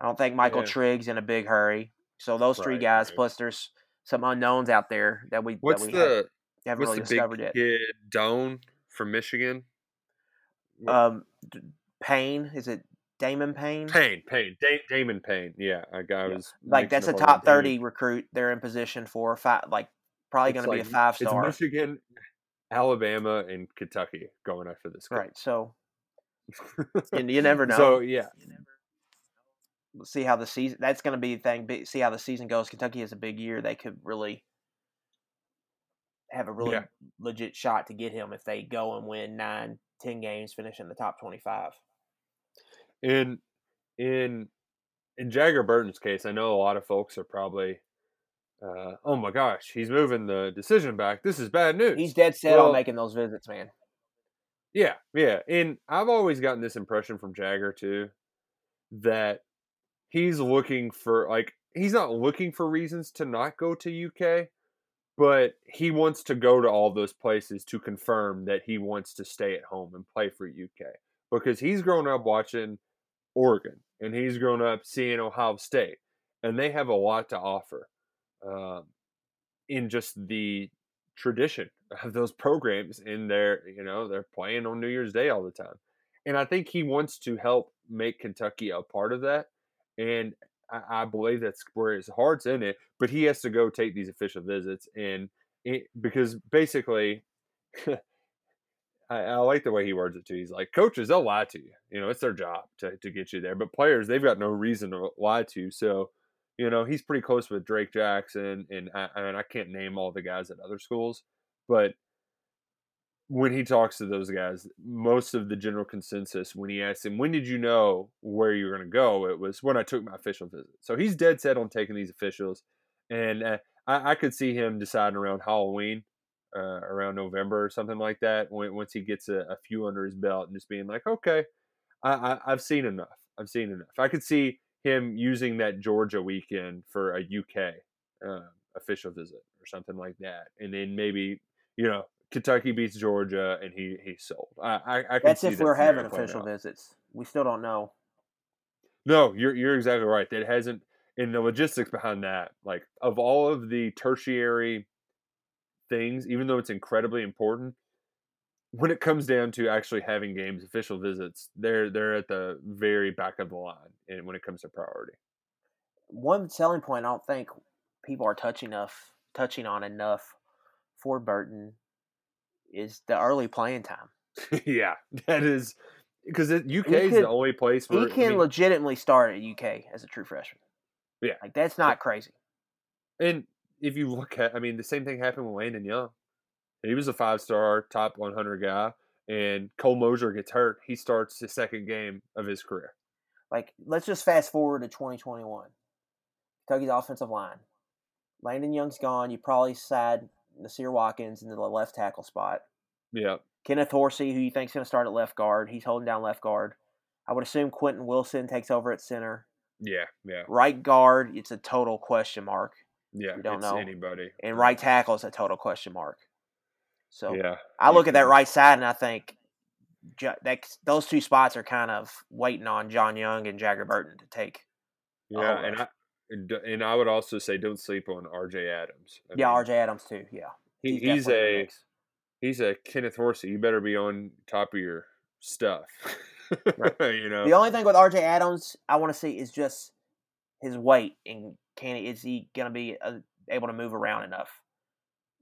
I don't think Michael Yeah. Trigg's in a big hurry. So those three guys, right. plus there's some unknowns out there that we What's that we the haven't what's really the discovered big yet. kid Doan from Michigan? what- Um, D- Payne is it Damon Payne? Payne, Payne, da- Damon Payne. Yeah, I, I Yeah. was Like that's a mixing up all top thirty recruit. They're in position for five, like probably going to be a five star. It's. Michigan, Alabama, and Kentucky going after this. kid. Right. So and you never know. So yeah, We'll see how the season. That's going to be the thing. See how the season goes. Kentucky has a big year. They could really have a really Yeah. legit shot to get him if they go and win nine, ten games, finish in the top twenty-five. in in in Jager Burton's case, I know a lot of folks are probably, uh, oh my gosh, he's moving the decision back. This is bad news. He's dead set Well- on making those visits, man. Yeah, yeah. And I've always gotten this impression from Jager too that he's looking for like he's not looking for reasons to not go to UK, but he wants to go to all those places to confirm that he wants to stay at home and play for UK because he's grown up watching Oregon and he's grown up seeing Ohio State and they have a lot to offer um, in just the tradition of those programs in their you know they're playing on new year's day all the time and i think he wants to help make kentucky a part of that and i, I believe that's where his heart's in it but he has to go take these official visits and it, because basically I, I like the way he words it too. He's like, coaches, they'll lie to you. You know, it's their job to, to get you there. But players, they've got no reason to lie to you. So, you know, he's pretty close with Drake Jackson, and I, mean, I can't name all the guys at other schools, but when he talks to those guys, most of the general consensus when he asks him, "When did you know where you're going to go?" It was when I took my official visit. So he's dead set on taking these officials, and uh, I, I could see him deciding around Halloween, uh, around November or something like that. When, once he gets a, a few under his belt, and just being like, "Okay, I, I, I've seen enough. I've seen enough." I could see him using that Georgia weekend for a UK uh, official visit or something like that, and then maybe you know Kentucky beats Georgia and he he's sold. I I, I That's if that we're having official out. visits. We still don't know. No, you're you're exactly right. That hasn't in the logistics behind that. Like of all of the tertiary things, even though it's incredibly important, when it comes down to actually having games, official visits, they're they're at the very back of the line, and when it comes to priority. One selling point I don't think people are touching enough, touching on enough for Burton is the early playing time. yeah, that is because UK is the only place where He I can mean, legitimately start at UK as a true freshman. Yeah. like that's not crazy. And if you look at, I mean, the same thing happened with Landon Young. He was a five star, top 100 guy, and Cole Mosier gets hurt. He starts the second game of his career. Like let's just fast forward to 2021. Kentucky's offensive line: Landon Young's gone. You probably sad Nasir Watkins into the left tackle spot. Yeah. Kenneth Horsey, who you think's going to start at left guard, he's holding down left guard. I would assume Quentin Wilson takes over at center. Yeah. Yeah. Right guard, it's a total question mark, Yeah. You don't know. anybody. and right tackle is a total question mark. So Yeah. I look at that right side and I think that those two spots are kind of waiting on John Young and Jager Burton to take. Yeah, and. I and I would also say don't sleep on R.J. Adams. I yeah, mean, R.J. Adams too. Yeah, He, he's, a he's a Kenneth Horsey. You better be on top of your stuff. you know. The only thing with R.J. Adams I want to see is just his weight and can is he going to be uh, able to move around enough?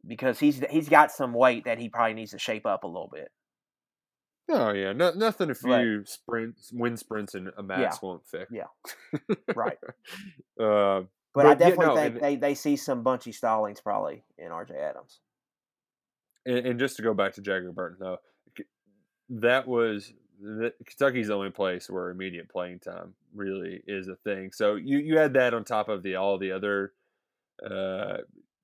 Because he's he's got some weight that he probably needs to shape up a little bit. oh yeah, no, nothing. A Right. few sprints, wind sprints, and a max won't fix. Yeah. Right. Uh, But, I But, yeah, definitely no, think they, they see some bunchy stallings probably in R.J. Adams. and, and just to go back to Jager Burton though, that was the, Kentucky's the only place where immediate playing time really is a thing. So you you had that on top of the all the other, uh,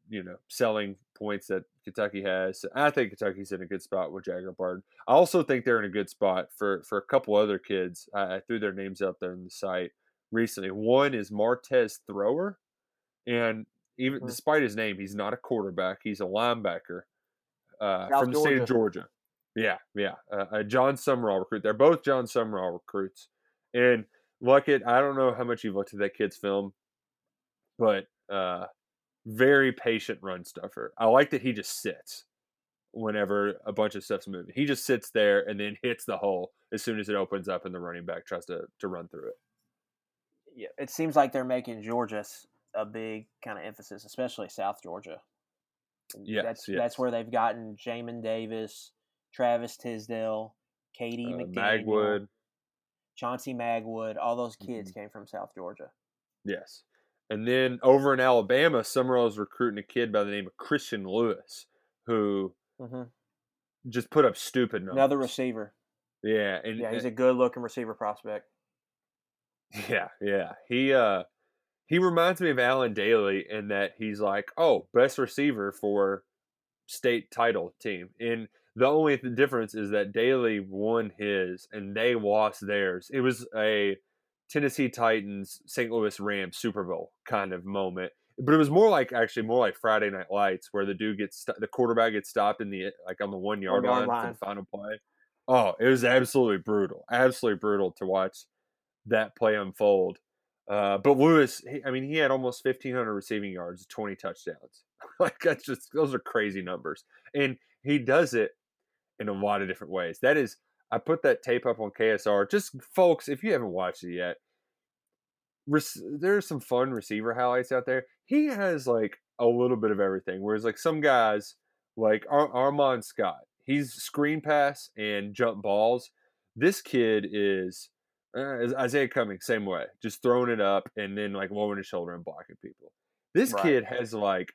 you know, selling points that Kentucky has. I think Kentucky's in a good spot with Jager Burton. I also think they're in a good spot for for a couple other kids. I, I threw their names out there on the site recently. One is Martez Thrower, and even Hmm. despite his name, he's not a quarterback. He's a linebacker uh, from the state of Georgia. Yeah, yeah. Uh, a Jon Sumrall recruit. They're both Jon Sumrall recruits. And Luckett, I don't know how much you've looked at that kid's film, but uh, very patient run stuffer. I like that he just sits whenever a bunch of stuff's moving. He just sits there and then hits the hole as soon as it opens up and the running back tries to, to run through it. Yeah, it seems like they're making Georgia a big kind of emphasis, especially South Georgia. Yes, that's yes. that's where they've gotten Jamin Davis, Travis Tisdale, Katie Uh, McDaniel, Magwood, Chauncey Magwood. All those Mm-hmm. kids came from South Georgia. yes. And then over in Alabama, Sumrall's recruiting a kid by the name of Christian Lewis, who hmm just put up stupid numbers. Another receiver. Yeah, and Yeah, he's a good looking receiver prospect. Yeah, yeah. He uh he reminds me of Alan Daly in that he's like, oh, best receiver for state title team. And the only difference is that Daly won his and they lost theirs. It was a Tennessee Titans St. Louis Rams Super Bowl kind of moment. But it was more like actually more like Friday Night Lights where the dude gets st- the quarterback gets stopped in the like on the one yard yard line, for the final play. Oh, it was absolutely brutal. Absolutely brutal to watch that play unfold. Uh, but Lewis, he, I mean, he had almost 1,500 receiving yards, 20 touchdowns. like, that's just, those are crazy numbers. And he does it in a lot of different ways. That is, I put that tape up on KSR. Just, folks, if you haven't watched it yet, rec- there's some fun receiver highlights out there. He has, like, a little bit of everything. Whereas, like, some guys, like Ar- Armand Scott, he's screen pass and jump balls. This kid is uh, is Isaiah Cummings, same way, just throwing it up and then like lowering his shoulder and blocking people. This Right. kid has like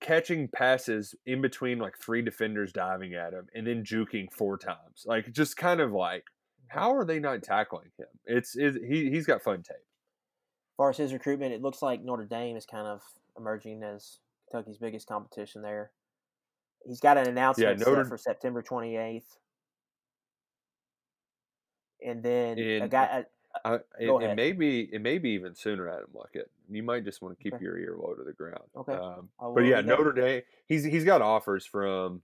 catching passes in between like three defenders diving at him and then juking four times. Like just kind of like, how are they not tackling him? It's, it's he he's got fun tape. As far as his recruitment, it looks like Notre Dame is kind of emerging as Kentucky's biggest competition there. He's got an announcement Notre- set for September 28th. And then a guy, I, it, it may be it may be even sooner, Adam Luckett. You might just want to keep Okay. your ear low to the ground. Okay. Um, but yeah. Notre Dame. He's he's got offers from.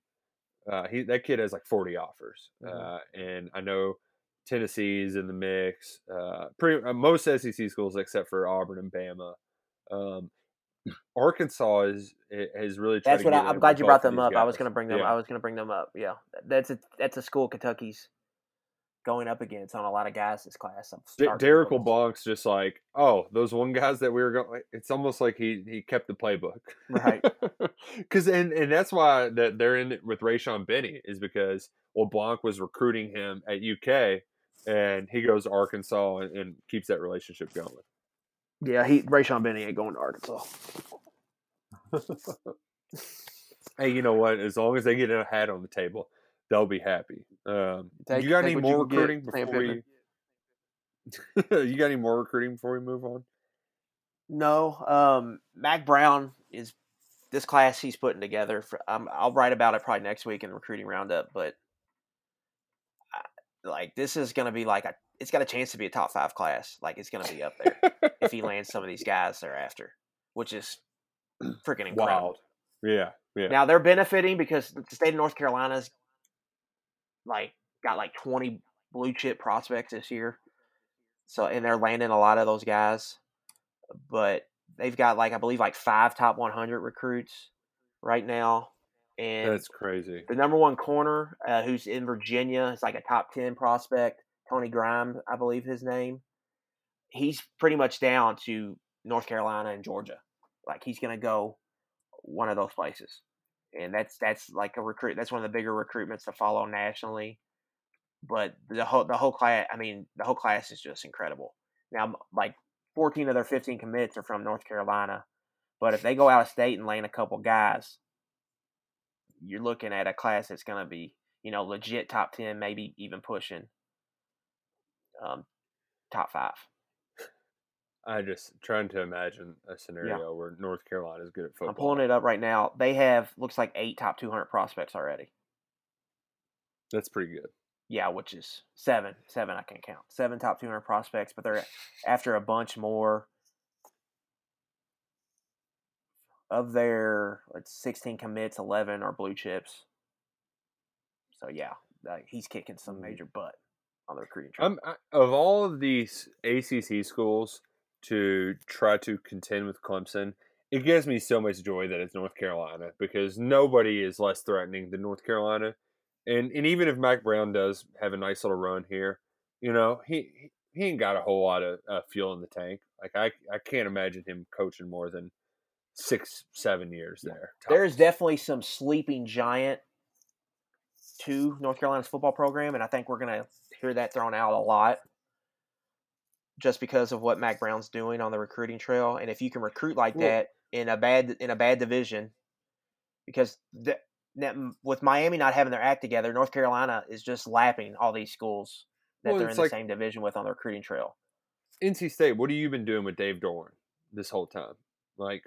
Uh, he that kid has like forty offers, Mhm. uh, and I know Tennessee's in the mix. Uh, pretty uh, most SEC schools except for Auburn and Bama. Um, Arkansas is has really. tried That's what I, I'm glad you brought them up. I was going to bring them. Yeah. I was going to bring them up. Yeah, that's a that's a school Kentucky's going up against on a lot of guys this class. D- starting to Derek notice. LeBlanc's just like, oh, those one guys that we were going. It's almost like he he kept the playbook, Right. Because and and that's why that they're in it with Rayshon Benny is because LeBlanc was recruiting him at UK, and he goes to Arkansas and, and keeps that relationship going. Yeah, he Rayshon Benny ain't going to Arkansas. Hey, you know what? As long as they get a hat on the table, they'll be happy. Um, Take- you got any more can get, recruiting before we? you got any more recruiting before we move on? No, um, Mack Brown is this class he's putting together. For, um, I'll write about it probably next week in the recruiting roundup. But like this is going to be like a, it's got a chance to be a top five class. Like it's going to be up there if he lands some of these guys thereafter, which is freaking incredible. Wild. Yeah, yeah. Now they're benefiting because the state of North Carolina's like got like twenty blue chip prospects this year. So and they're landing a lot of those guys. But they've got like I believe like five top one hundred recruits right now. And That's crazy. the number one corner, uh, who's in Virginia, is like a top ten prospect. Tony Grimes, I believe his name. He's pretty much down to North Carolina and Georgia. Like he's gonna go one of those places, and that's that's like a recruit. That's one of the bigger recruitments to follow nationally. But the whole the whole class, I mean, the whole class is just incredible. Now, like fourteen of their fifteen commits are from North Carolina, but if they go out of state and land a couple guys, you're looking at a class that's going to be, you know, legit top 10, maybe even pushing um, top five. I just trying to imagine a scenario where North Carolina is good at football. I'm pulling it up right now. They have, looks like eight top 200 prospects already. That's pretty good. Yeah, which is seven. Seven, I can't count. Seven top 200 prospects, but they're after a bunch more. Of their like 16 commits, 11 are blue chips. So, yeah, he's kicking some major butt on the recruiting trail. I'm, of all of these ACC schools to try to contend with Clemson, it gives me so much joy that it's North Carolina because nobody is less threatening than North Carolina. And and even if Mack Brown does have a nice little run here, you know he he ain't got a whole lot of uh, fuel in the tank. Like I I can't imagine him coaching more than six seven years there. There's definitely some sleeping giant to North Carolina's football program, and I think we're going to hear that thrown out a lot just because of what Mack Brown's doing on the recruiting trail. And if you can recruit like Well- that in a bad in a bad division, because with Miami not having their act together, North Carolina is just lapping all these schools that Well, they're in the like- same division with on the recruiting trail. NC State. What have you been doing with Dave Doeren this whole time? Like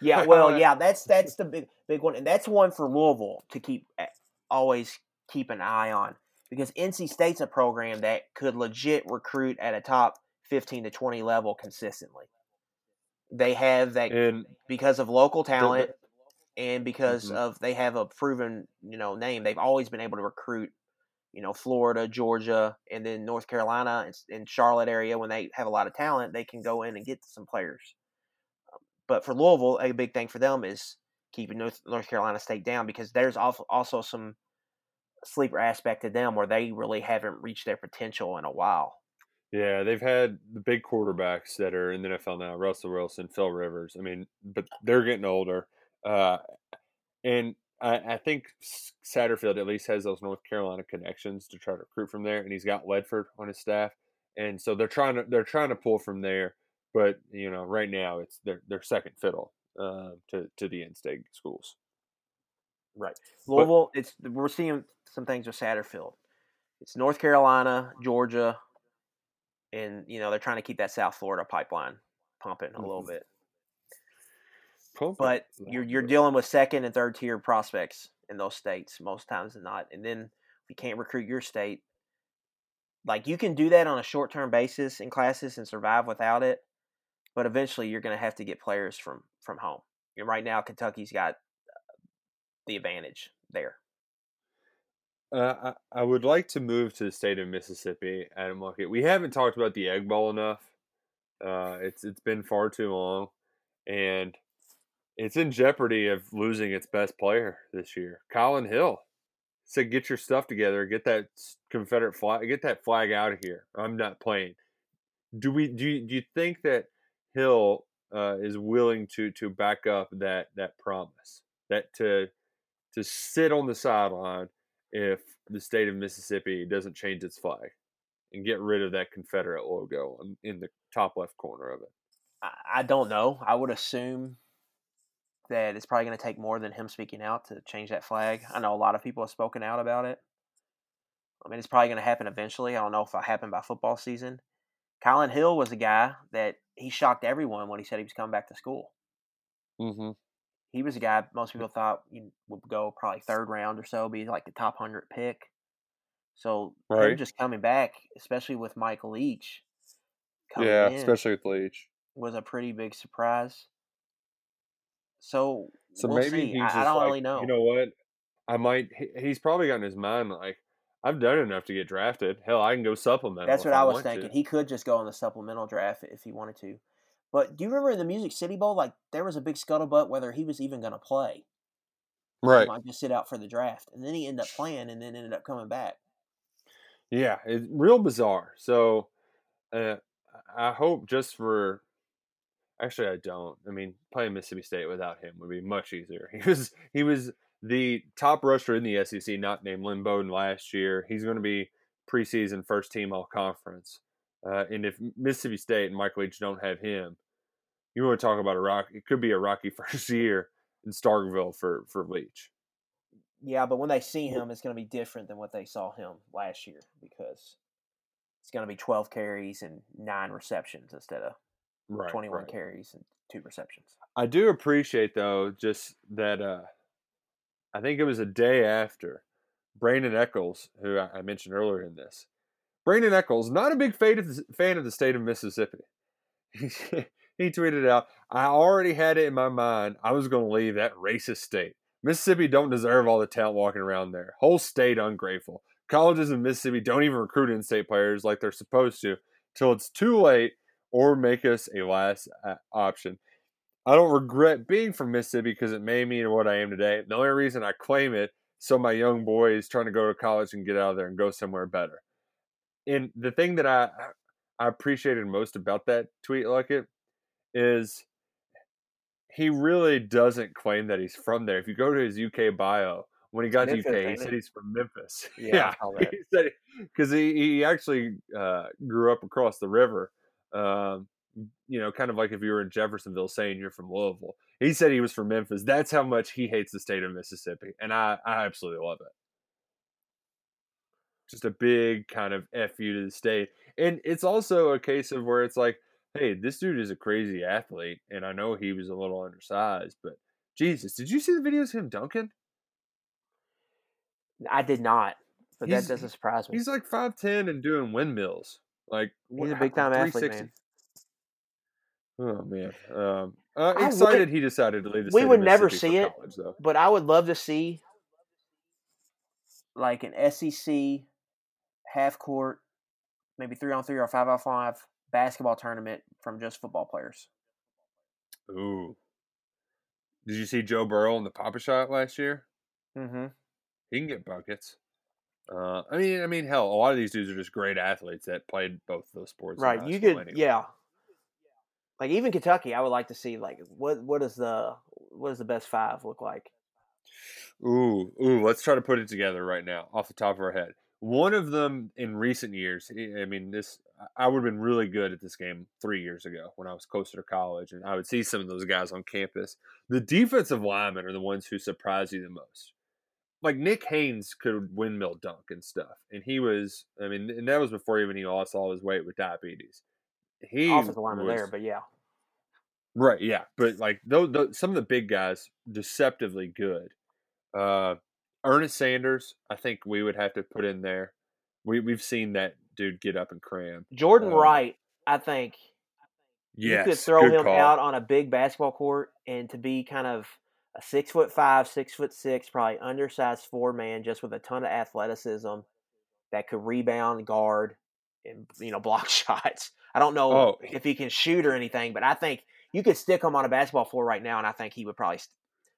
Yeah, well, yeah, that's that's the big big one, and that's one for Louisville to keep eh, always keep an eye on because NC State's a program that could legit recruit at a top fifteen to twenty level consistently. They have that and because of local the- talent and because Mhm. of they have a proven you know name. They've always been able to recruit. You know, Florida, Georgia, and then North Carolina and, and Charlotte area. When they have a lot of talent, they can go in and get some players. But for Louisville, a big thing for them is keeping North, North Carolina State down because there's also some sleeper aspect to them where they really haven't reached their potential in a while. Yeah, they've had the big quarterbacks that are in the NFL now: Russell Wilson, Phil Rivers. I mean, but they're getting older, uh, and I, I think Satterfield at least has those North Carolina connections to try to recruit from there, and he's got Ledford on his staff, and so they're trying to they're trying to pull from there. But you know, right now it's their their second fiddle uh, to to the in-state schools. Right. Louisville, it's we're seeing some things with Satterfield. It's North Carolina, Georgia, and you know they're trying to keep that South Florida pipeline pumping a little Mhm. bit. Pumping. But you're you're dealing with second and third tier prospects in those states most times than not. And then if you can't recruit your state, like you can do that on a short term basis in classes and survive without it. But eventually you're going to have to get players from from home. And right now Kentucky's got uh, the advantage there. Uh, I, I would like to move to the state of Mississippi, Adam Luckett. We haven't talked about the Egg Bowl enough. Uh, it's it's been far too long, and it's in jeopardy of losing its best player this year, Kylin Hill. Said, "Get your stuff together. Get that Confederate flag. Get that flag out of here. I'm not playing." Do we? Do you, do you think that Hill uh, is willing to to back up that that promise that to to sit on the sideline if the state of Mississippi doesn't change its flag and get rid of that Confederate logo in the top left corner of it. I, I don't know. I would assume that it's probably going to take more than him speaking out to change that flag. I know a lot of people have spoken out about it. I mean, it's probably going to happen eventually. I don't know if it'll happen by football season. Kylin Hill was a guy that he shocked everyone when he said he was coming back to school. Mm-hmm. He was a guy most people thought would go probably third round or so, be like the top hundred pick. So him Right. just coming back, especially with Michael Leach, coming Yeah, especially with Leach. was a pretty big surprise. So, So we'll maybe see. he's I, just I don't like, really know. you know what? I might. He, he's probably got in his mind like, I've done enough to get drafted. Hell, I can go supplemental. That's what I was want to." thinking. He could just go on the supplemental draft if he wanted to. But do you remember in the Music City Bowl, like there was a big scuttlebutt whether he was even going to play. He Right. might just sit out for the draft, and then he ended up playing, and then ended up coming back. Yeah, it's real bizarre. So, uh, I hope just for. Actually, I don't. I mean, playing Mississippi State without him would be much easier. He was he was the top rusher in the SEC, not named Lynn Bowden last year. He's going to be preseason first team all conference. Uh, and if Mississippi State and Michael Leach don't have him, you want to talk about a rock? It could be a rocky first year in Starkville for for Leach. Yeah, but when they see him, it's going to be different than what they saw him last year because it's going to be 12 carries and nine receptions instead of Right. 21 right. carries and two receptions. I do appreciate though just that uh I think it was a day after Brandon Echols, who I mentioned earlier in this. Brandon Echols, not a big fan of the, fan of the state of Mississippi. he tweeted out, "I already had it in my mind I was going to leave that racist state. Mississippi don't deserve all the talent walking around there. Whole state ungrateful. Colleges in Mississippi don't even recruit in-state players like they're supposed to till it's too late or make us a last uh, option." I don't regret being from Mississippi because it made me what I am today. The only reason I claim it so my young boy is trying to go to college and get out of there and go somewhere better. And the thing that I I appreciated most about that tweet, like it, is he really doesn't claim that he's from there. If you go to his UK bio, when he got Memphis, to UK, he said he's from Memphis. Yeah, saw he said because he, he actually uh, grew up across the river. Um, you know, kind of like if you were in Jeffersonville saying you're from Louisville. He said he was from Memphis. That's how much he hates the state of Mississippi. And I, I absolutely love it. Just a big kind of F you to the state. And it's also a case of where it's like, hey, this dude is a crazy athlete. And I know he was a little undersized, but Jesus, did you see the videos of him dunking? I did not, but He's- that doesn't surprise me. He's like 5'10 and doing windmills. Like, He's a big time athlete, man. Oh man, um, uh, excited would- he decided to leave the we would never see it. college. But I would love to see like an SEC half court, maybe three on three or five on five basketball tournament from just football players. Ooh, did you see Joe Burrow in the Pop-A-Shot last year? Mm-hmm. He can get buckets. Uh, I mean, I mean, hell, a lot of these dudes are just great athletes that played both of those sports. Right. You could, anyway. yeah. Like even Kentucky, I would like to see like what what is the what does the best five look like? Ooh, ooh, let's try to put it together right now off the top of our head. One of them in recent years, I- I mean, this, I would have been really good at this game three years ago when I was closer to college and I would see some of those guys on campus. The defensive linemen are the ones who surprise you the most. Like Nick Haynes could windmill dunk and stuff. And he was, I mean, and that was before even he lost all his weight with diabetes. He Offensive lineman was- there, but yeah. Right, yeah, but like those, those some of the big guys deceptively good. Uh Ernest Sanders, I think we would have to put in there. We we've seen that dude get up and cram. Jordan Uh, Wright, I think Yes, you could throw him call. out on a big basketball court and to be kind of a six foot five, six foot six, probably undersized four man, just with a ton of athleticism that could rebound, guard, you know block shots. I don't know Oh. if he can shoot or anything, but I think you could stick him on a basketball floor right now, and I think he would probably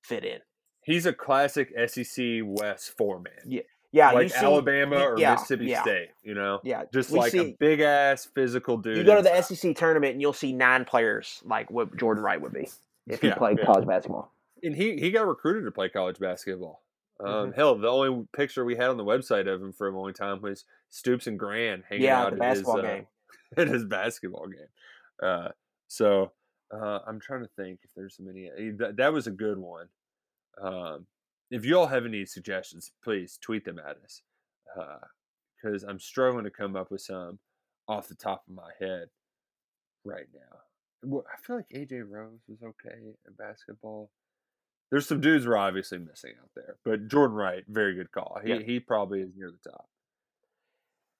fit in. He's a classic SEC West four man. Yeah, Yeah, like see, Alabama or yeah, Mississippi yeah. State, you know? Yeah, Just we like a big ass physical dude. You go to the inside. SEC tournament and you'll see nine players like what Jordan Wright would be if he Yeah, played college basketball. and he he got recruited to play college basketball. Um, Mm-hmm. Hell, the only picture we had on the website of him for a long time was Stoops and Grand hanging Yeah, out the at basketball his, uh, at his basketball game. Uh, so uh, I'm trying to think if there's many. eh, That, that was a good one. Um, if you all have any suggestions, please tweet them at us because I'm struggling to come up with some off the top of my head right now. I feel like AJ Rose was okay in basketball. There's some dudes we're obviously missing out there, but Jordan Wright, very good call. He Yeah. he probably is near the top.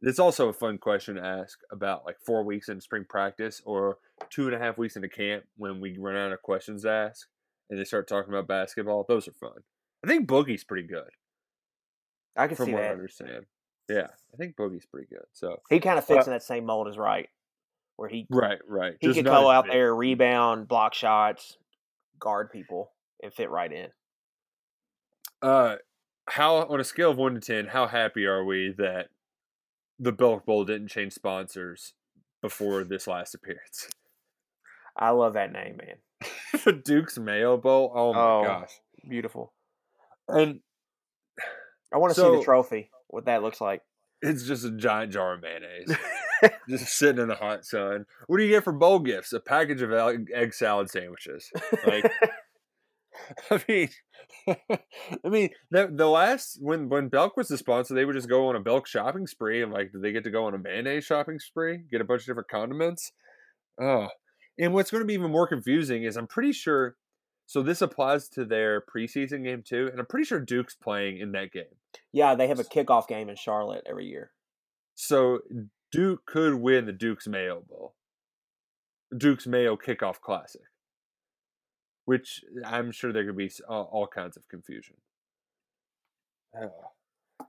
It's also a fun question to ask about like four weeks in spring practice or two and a half weeks into camp when we run out of questions to ask and they start talking about basketball. Those are fun. I think Boogie's pretty good I can from see what I understand. Yeah, I think Boogie's pretty good. So He kind of fits Uh, in that same mold as Wright, where he right, right. he Just could go out big. there, rebound, block shots, guard people, and fit right in. Uh, how on a scale of one to ten, how happy are we that the Belk Bowl didn't change sponsors before this last appearance? I love that name, man. the Duke's Mayo Bowl. Oh my Oh. gosh! Beautiful. And I want to see the trophy. What that looks like. it's just a giant jar of mayonnaise, just sitting in the hot sun. What do you get for bowl gifts? A package of egg egg salad sandwiches. Like, I mean, I mean, the, the last when when Belk was the sponsor, they would just go on a Belk shopping spree, and like, did they get to go on a mayonnaise shopping spree? Get a bunch of different condiments. Oh, and what's going to be even more confusing is I'm pretty sure. So this applies to their preseason game too, and I'm pretty sure Duke's playing in that game. yeah, they have a kickoff game in Charlotte every year. So Duke could win the Duke's Mayo Bowl, Duke's Mayo Kickoff Classic, which eh, I'm sure there could be all, all kinds of confusion. Oh.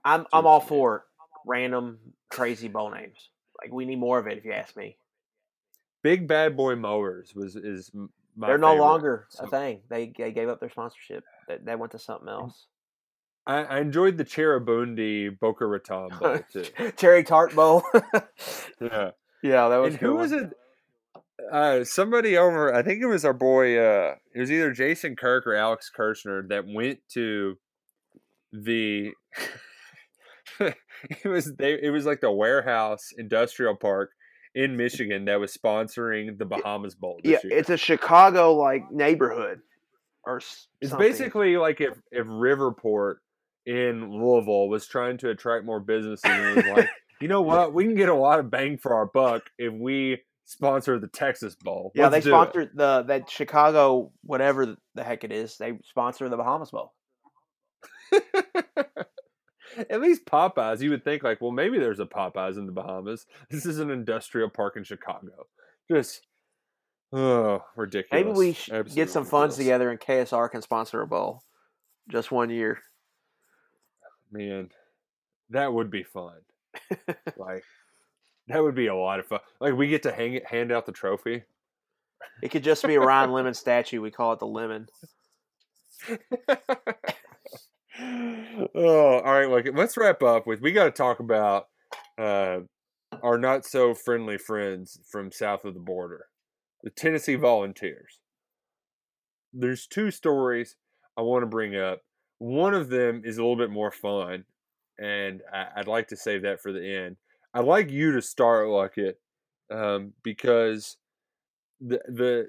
I'm I'm all for random crazy bowl names. Like we need more of it, if you ask me. Big Bad Boy Mowers was is my They're no favorite. longer a thing. They they gave up their sponsorship. They, that went to something else. I, I enjoyed the Cheribundi Boca Raton Bowl too. Cherry Tart Bowl. Yeah. yeah, that was and who one. was it? Uh, somebody over, I think it was our boy. Uh, it was either Jason Kirk or Alex Kirshner that went to the. it was they. It was like the warehouse industrial park in Michigan that was sponsoring the Bahamas Bowl. This Yeah, year. it's a Chicago like neighborhood, or s- It's basically like if if Riverport in Louisville was trying to attract more businesses and was like, you know what, we can get a lot of bang for our buck if we sponsor the Texas Bowl. yeah. Let's they do it." sponsored the that Chicago whatever the heck it is. They sponsor the Bahamas Bowl. At least Popeyes, you would think like, well, maybe there's a Popeyes in the Bahamas. This is an industrial park in Chicago. Just oh, ridiculous. Maybe we should get some funds together and KSR can sponsor a bowl, just one year. Man, that would be fun. like that would be a lot of fun. Like we get to hang it, hand out the trophy. It could just be a Ryan Lemond statue. We call it the Lemon. oh, all right. Look, let's wrap up with. We got to talk about uh, our not so friendly friends from south of the border, the Tennessee Volunteers. There's two stories I want to bring up. One of them is a little bit more fun, and I, I'd like to save that for the end. I'd like you to start, Luckett, um, because the the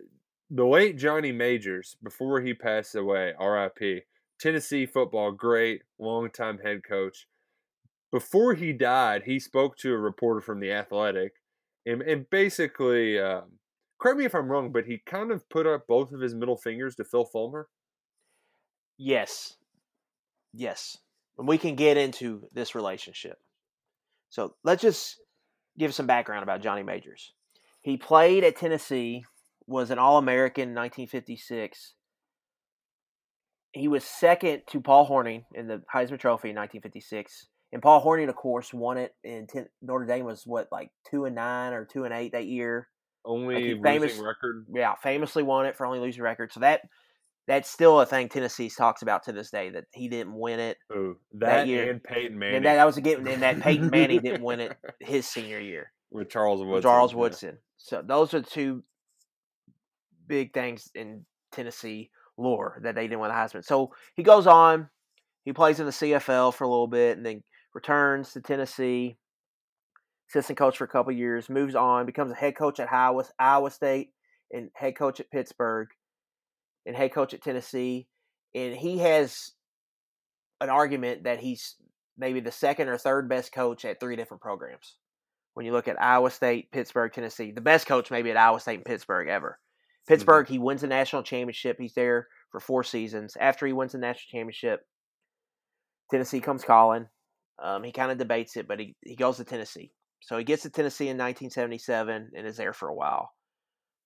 the late Johnny Majors, before he passed away, R.I.P. Tennessee football great, longtime head coach. Before he died, he spoke to a reporter from the Athletic, and, and basically, um, correct me if I'm wrong, but he kind of put up both of his middle fingers to Phil Fulmer. Yes. Yes. And we can get into this relationship. So let's just give some background about Johnny Majors. He played at Tennessee, was an All American in 1956. He was second to Paul Hornung in the Heisman Trophy in 1956. And Paul Hornung, of course, won it. And ten, Notre Dame was what, like two and nine or two and eight that year. Only losing famous- record. yeah, famously won it for only losing record. So that that's still a thing Tennessee talks about to this day that he didn't win it. Oh, That that, year. and Peyton Manning And that, that was a game, and that Peyton Manning didn't win it his senior year. with Charles Woodson. with Charles yeah. Woodson. So those are two big things in Tennessee lore that they didn't win the Heisman. So he goes on, he plays in the CFL for a little bit, and then returns to Tennessee, assistant coach for a couple years, moves on, becomes a head coach at Iowa, Iowa State, and head coach at Pittsburgh, and head coach at Tennessee. And he has an argument that he's maybe the second or third best coach at three different programs when you look at Iowa State, Pittsburgh, Tennessee. The best coach maybe at Iowa State and Pittsburgh ever. Pittsburgh, he wins the national championship. He's there for four seasons. After he wins the national championship, Tennessee comes calling. Um, he kind of debates it, but he, he goes to Tennessee. So he gets to Tennessee in 1977 and is there for a while.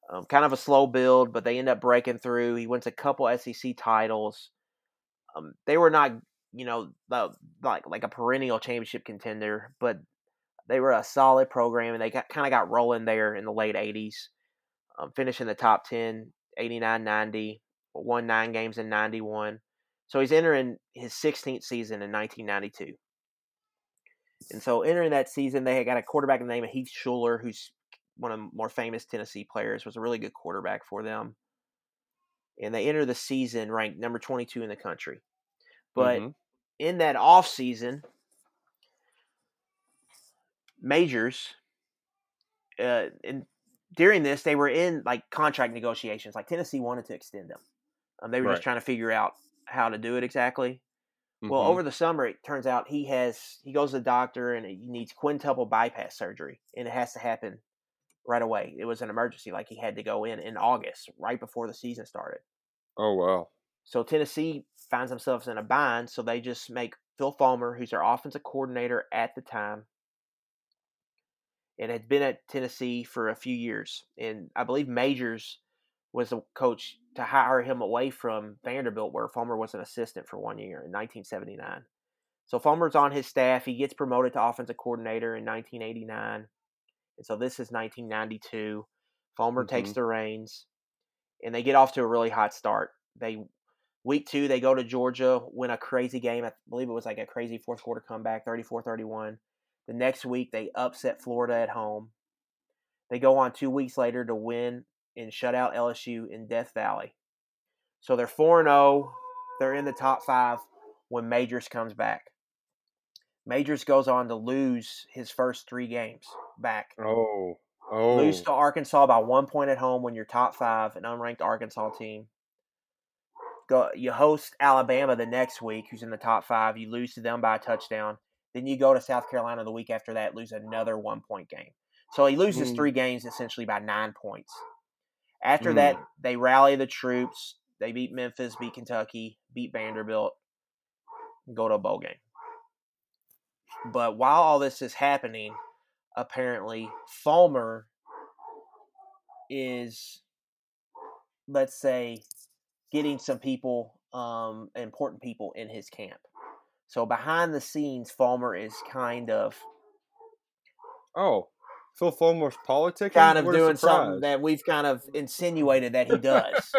Um, kind of a slow build, but they end up breaking through. He wins a couple SEC titles. Um, they were not, you know, like like a perennial championship contender, but they were a solid program, and they got kind of got rolling there in the late 80s, um, finishing the top 10, 89, 90, won nine games in 91. So he's entering his 16th season in 1992. And so entering that season, they had got a quarterback in the name of Heath Shuler, who's one of the more famous Tennessee players, was a really good quarterback for them. And they enter the season ranked number 22 in the country. But mm-hmm. in that off season, majors, uh, and during this, they were in like contract negotiations. Like Tennessee wanted to extend them. Um, they were right. just trying to figure out how to do it exactly. Well, mm-hmm. over the summer, it turns out he has he goes to the doctor and he needs quintuple bypass surgery, and it has to happen right away. It was an emergency, like he had to go in in August, right before the season started. Oh wow! So Tennessee finds themselves in a bind, so they just make Phil Fulmer, who's their offensive coordinator at the time, and had been at Tennessee for a few years, and I believe Majors was the coach to hire him away from Vanderbilt, where Fulmer was an assistant for one year in 1979. So Fulmer's on his staff. He gets promoted to offensive coordinator in 1989. And so this is 1992. Fulmer mm-hmm. takes the reins, and they get off to a really hot start. They week two they go to Georgia, win a crazy game. I believe it was like a crazy fourth quarter comeback, 34-31. The next week they upset Florida at home. They go on two weeks later to win and shut out LSU in Death Valley. So they're 4 0. They're in the top five when Majors comes back. Majors goes on to lose his first three games back. Oh. Oh. Lose to Arkansas by one point at home when you're top five, an unranked Arkansas team. Go, you host Alabama the next week, who's in the top five. You lose to them by a touchdown. Then you go to South Carolina the week after that, lose another one point game. So he loses mm. three games essentially by nine points. After mm. that, they rally the troops. They beat Memphis, beat Kentucky, beat Vanderbilt, go to a bowl game. But while all this is happening, apparently Fulmer is, let's say, getting some people, um, important people in his camp. So behind the scenes, Fulmer is kind of. Oh, Phil Fulmer's politics. Kind of doing something that we've kind of insinuated that he does.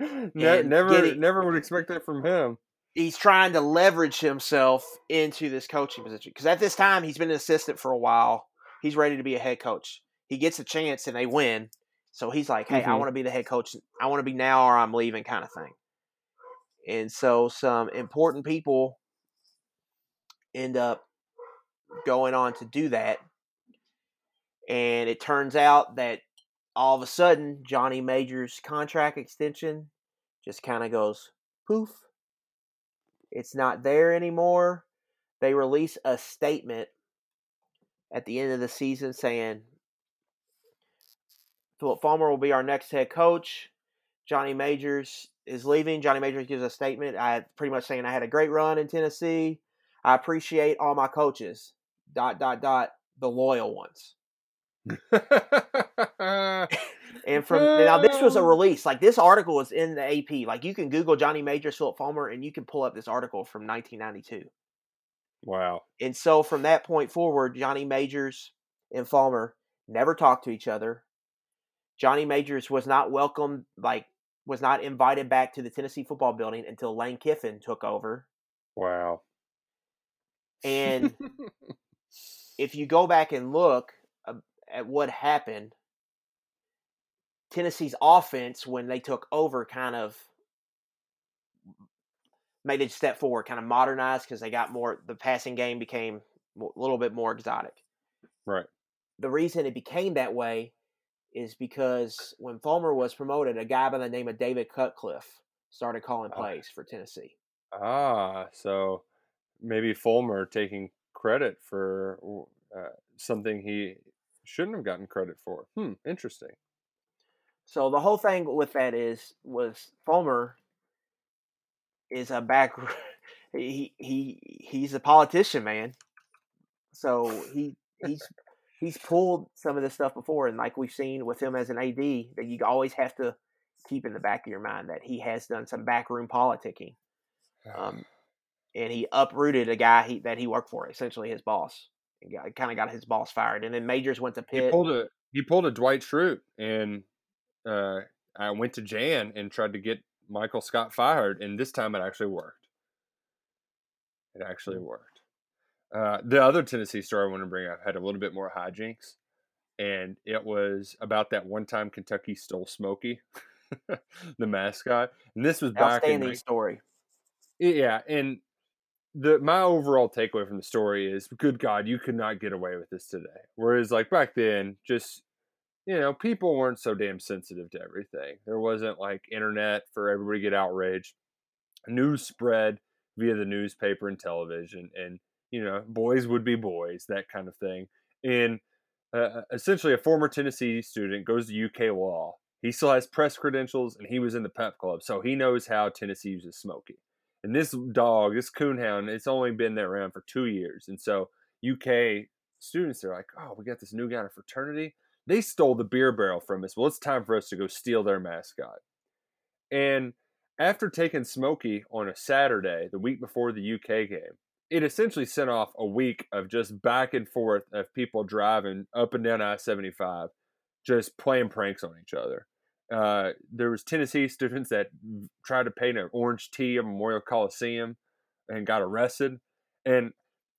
ne- never, getting, never would expect that from him. He's trying to leverage himself into this coaching position because at this time he's been an assistant for a while. He's ready to be a head coach. He gets a chance and they win, so he's like, "Hey, mm-hmm. I want to be the head coach. I want to be now or I'm leaving," kind of thing. And so some important people end up going on to do that and it turns out that all of a sudden, Johnny Major's contract extension just kind of goes poof. It's not there anymore. They release a statement at the end of the season saying Philip Fulmer will be our next head coach. Johnny Majors is leaving. Johnny Majors gives a statement. I pretty much saying I had a great run in Tennessee. I appreciate all my coaches. Dot dot dot the loyal ones. and from now, this was a oh. release. Like this article is in the AP. Like you can Google Johnny Major, Philip Fulmer, and you can pull up this article from 1992. Wow. And so from that point forward, Johnny Majors and Fulmer never talked to each other. Johnny Majors was not welcomed, like was not invited back to the Tennessee football building until Lane Kiffin took over. Wow. And if you go back and look, uh, at what happened, Tennessee's offense when they took over kind of made a step forward, kind of modernized because they got more. The passing game became a little bit more exotic. Right. The reason it became that way is because when Fulmer was promoted, a guy by the name of David Cutcliffe started calling ah. plays for Tennessee. Ah, so maybe Fulmer taking credit for uh, something he shouldn't have gotten credit for. Hmm, interesting. So the whole thing with that is was Fulmer is a back he he he's a politician, man. So he he's he's pulled some of this stuff before, and like we've seen with him as an AD, that you always have to keep in the back of your mind that he has done some backroom politicking, um, and he uprooted a guy he, that he worked for, essentially his boss, got, kind of got his boss fired. And then Majors went to He Pitt. pulled a he pulled a Dwight Schrute, and uh, I went to Jan and tried to get Michael Scott fired, and this time it actually worked. It actually worked. Uh, the other Tennessee story I want to bring up had a little bit more hijinks, and it was about that one time Kentucky stole Smokey, the mascot, and this was back in Outstanding story. yeah, and the my overall takeaway from the story is, good God, you could not get away with this today. Whereas like back then, just you know, people weren't so damn sensitive to everything. There wasn't like internet for everybody to get outraged. News spread via the newspaper and television, and you know, boys would be boys, that kind of thing. And uh, essentially, a former Tennessee student goes to UK law. He still has press credentials, and he was in the Pep Club, so he knows how Tennessee uses Smokey. And this dog, this coonhound, it's only been there around for two years. And so UK students are like, oh, we got this new guy in a fraternity. They stole the beer barrel from us. Well, it's time for us to go steal their mascot. And after taking Smokey on a Saturday, the week before the UK game, it essentially sent off a week of just back and forth of people driving up and down I 75, just playing pranks on each other. Uh, there was Tennessee students that tried to paint an orange T at Memorial Coliseum and got arrested. And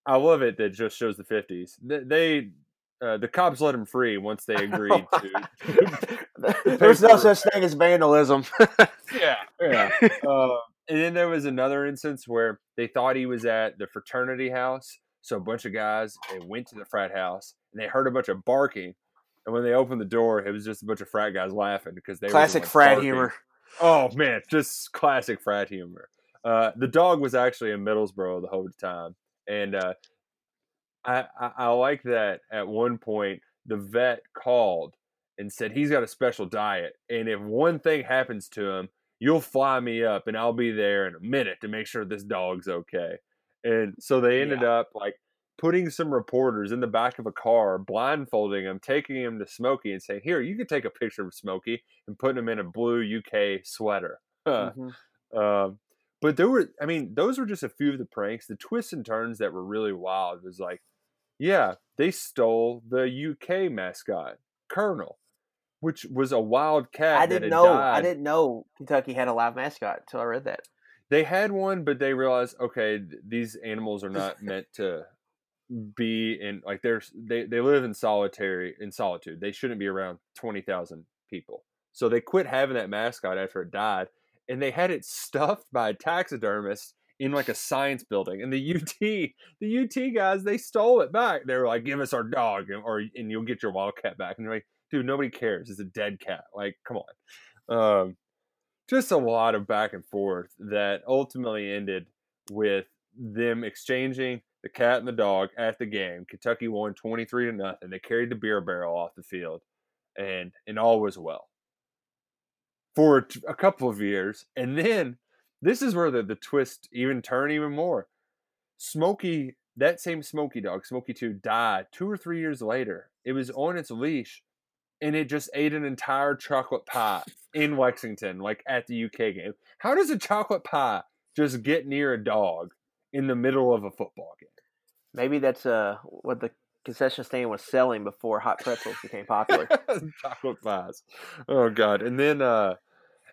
I love it that just shows the 50s. They, they uh, the cops let him free once they agreed to. There's no such thing as vandalism. yeah, yeah. Uh, and then there was another instance where they thought he was at the fraternity house. So a bunch of guys they went to the frat house and they heard a bunch of barking. And when they opened the door, it was just a bunch of frat guys laughing because they the Classic frat barking. humor. Oh man, just classic frat humor. Uh, the dog was actually in Middlesboro the whole time, and uh, I, I I like that. At one point, the vet called and said he's got a special diet, and if one thing happens to him, you'll fly me up, and I'll be there in a minute to make sure this dog's okay. And so they ended up like putting some reporters in the back of a car, blindfolding him, taking him to Smokey, and saying, "Here, you can take a picture of Smokey," and putting him in a blue UK sweater. Mhm. Um, but there were, I mean, those were just a few of the pranks. The twists and turns that were really wild was like, yeah, they stole the UK mascot, Colonel, which was a wild cat. I didn't know. I didn't know Kentucky had a live mascot until I read that. They had one, but they realized, okay, these animals are not meant to be in like they're they they live in solitary in solitude. They shouldn't be around twenty thousand people. So they quit having that mascot after it died, and they had it stuffed by a taxidermist in like a science building. And the UT the UT guys they stole it back. They were like, "Give us our dog, and, or and you'll get your wildcat back." And they're like, "Dude, nobody cares. It's a dead cat. Like, come on." Um, just a lot of back and forth that ultimately ended with them exchanging the cat and the dog at the game. Kentucky won 23 to nothing. They carried the beer barrel off the field and and all was well for a couple of years. And then this is where the, the twist even turn even more. Smokey, that same Smokey dog, Smokey 2, died two or three years later. It was on its leash and it just ate an entire chocolate pie in Lexington, like at the UK game. How does a chocolate pie just get near a dog in the middle of a football game? Maybe that's uh what the concession stand was selling before hot pretzels became popular. chocolate pies. Oh god. And then uh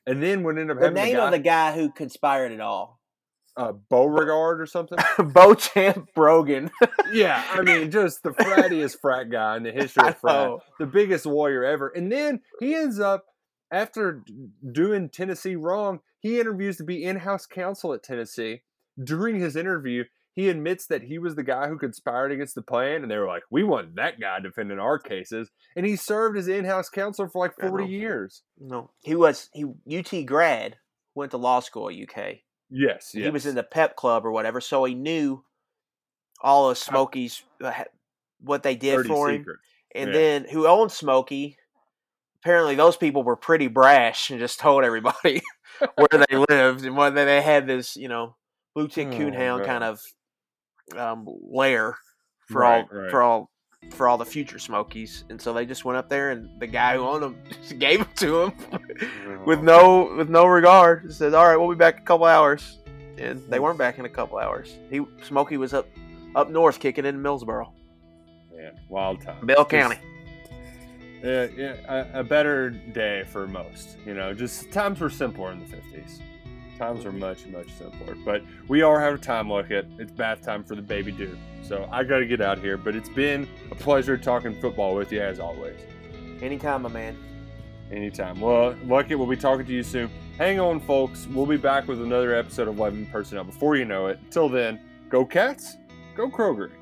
and then what ended up the name the guy, of the guy who conspired it all, uh, Beauregard or something. Beauchamp Brogan. yeah, I mean, just the frattiest frat guy in the history of frat, the biggest warrior ever. And then he ends up after doing Tennessee wrong, he interviews to be in-house counsel at Tennessee. During his interview, he admits that he was the guy who conspired against the plan, and they were like, "We want that guy defending our cases." And he served as in-house counsel for like forty years. no, he was he UT grad, went to law school at UK. Yes, yes. He was in the Pep Club or whatever, so he knew all of Smokey's uh, what they did for him. secret. And Yeah. then who owned Smokey apparently those people were pretty brash and just told everybody where they lived and whether they had this, you know, blue tick Oh, coonhound no. kind of um, lair for Right, all right. for all for all the future Smokies, and so they just went up there, and the guy who owned them just gave them to him with no with no regard. He said, "All right, we'll be back in a couple hours," and they weren't back in a couple hours. He Smokey was up up north kicking in Millsboro, Yeah, wild time. Bell Just- County. Yeah, yeah, a, a better day for most. You know, just times were simpler in the fifties. Times are much, much simpler. But we are having a time like it. It's bath time for the baby do. So I got to get out here. But it's been a pleasure talking football with you as always. Anytime, my man. Anytime. Well, Lucky, we'll be talking to you soon. Hang on, folks. We'll be back with another episode of 11 Personnel before you know it. Till then, go Cats, go Kroger.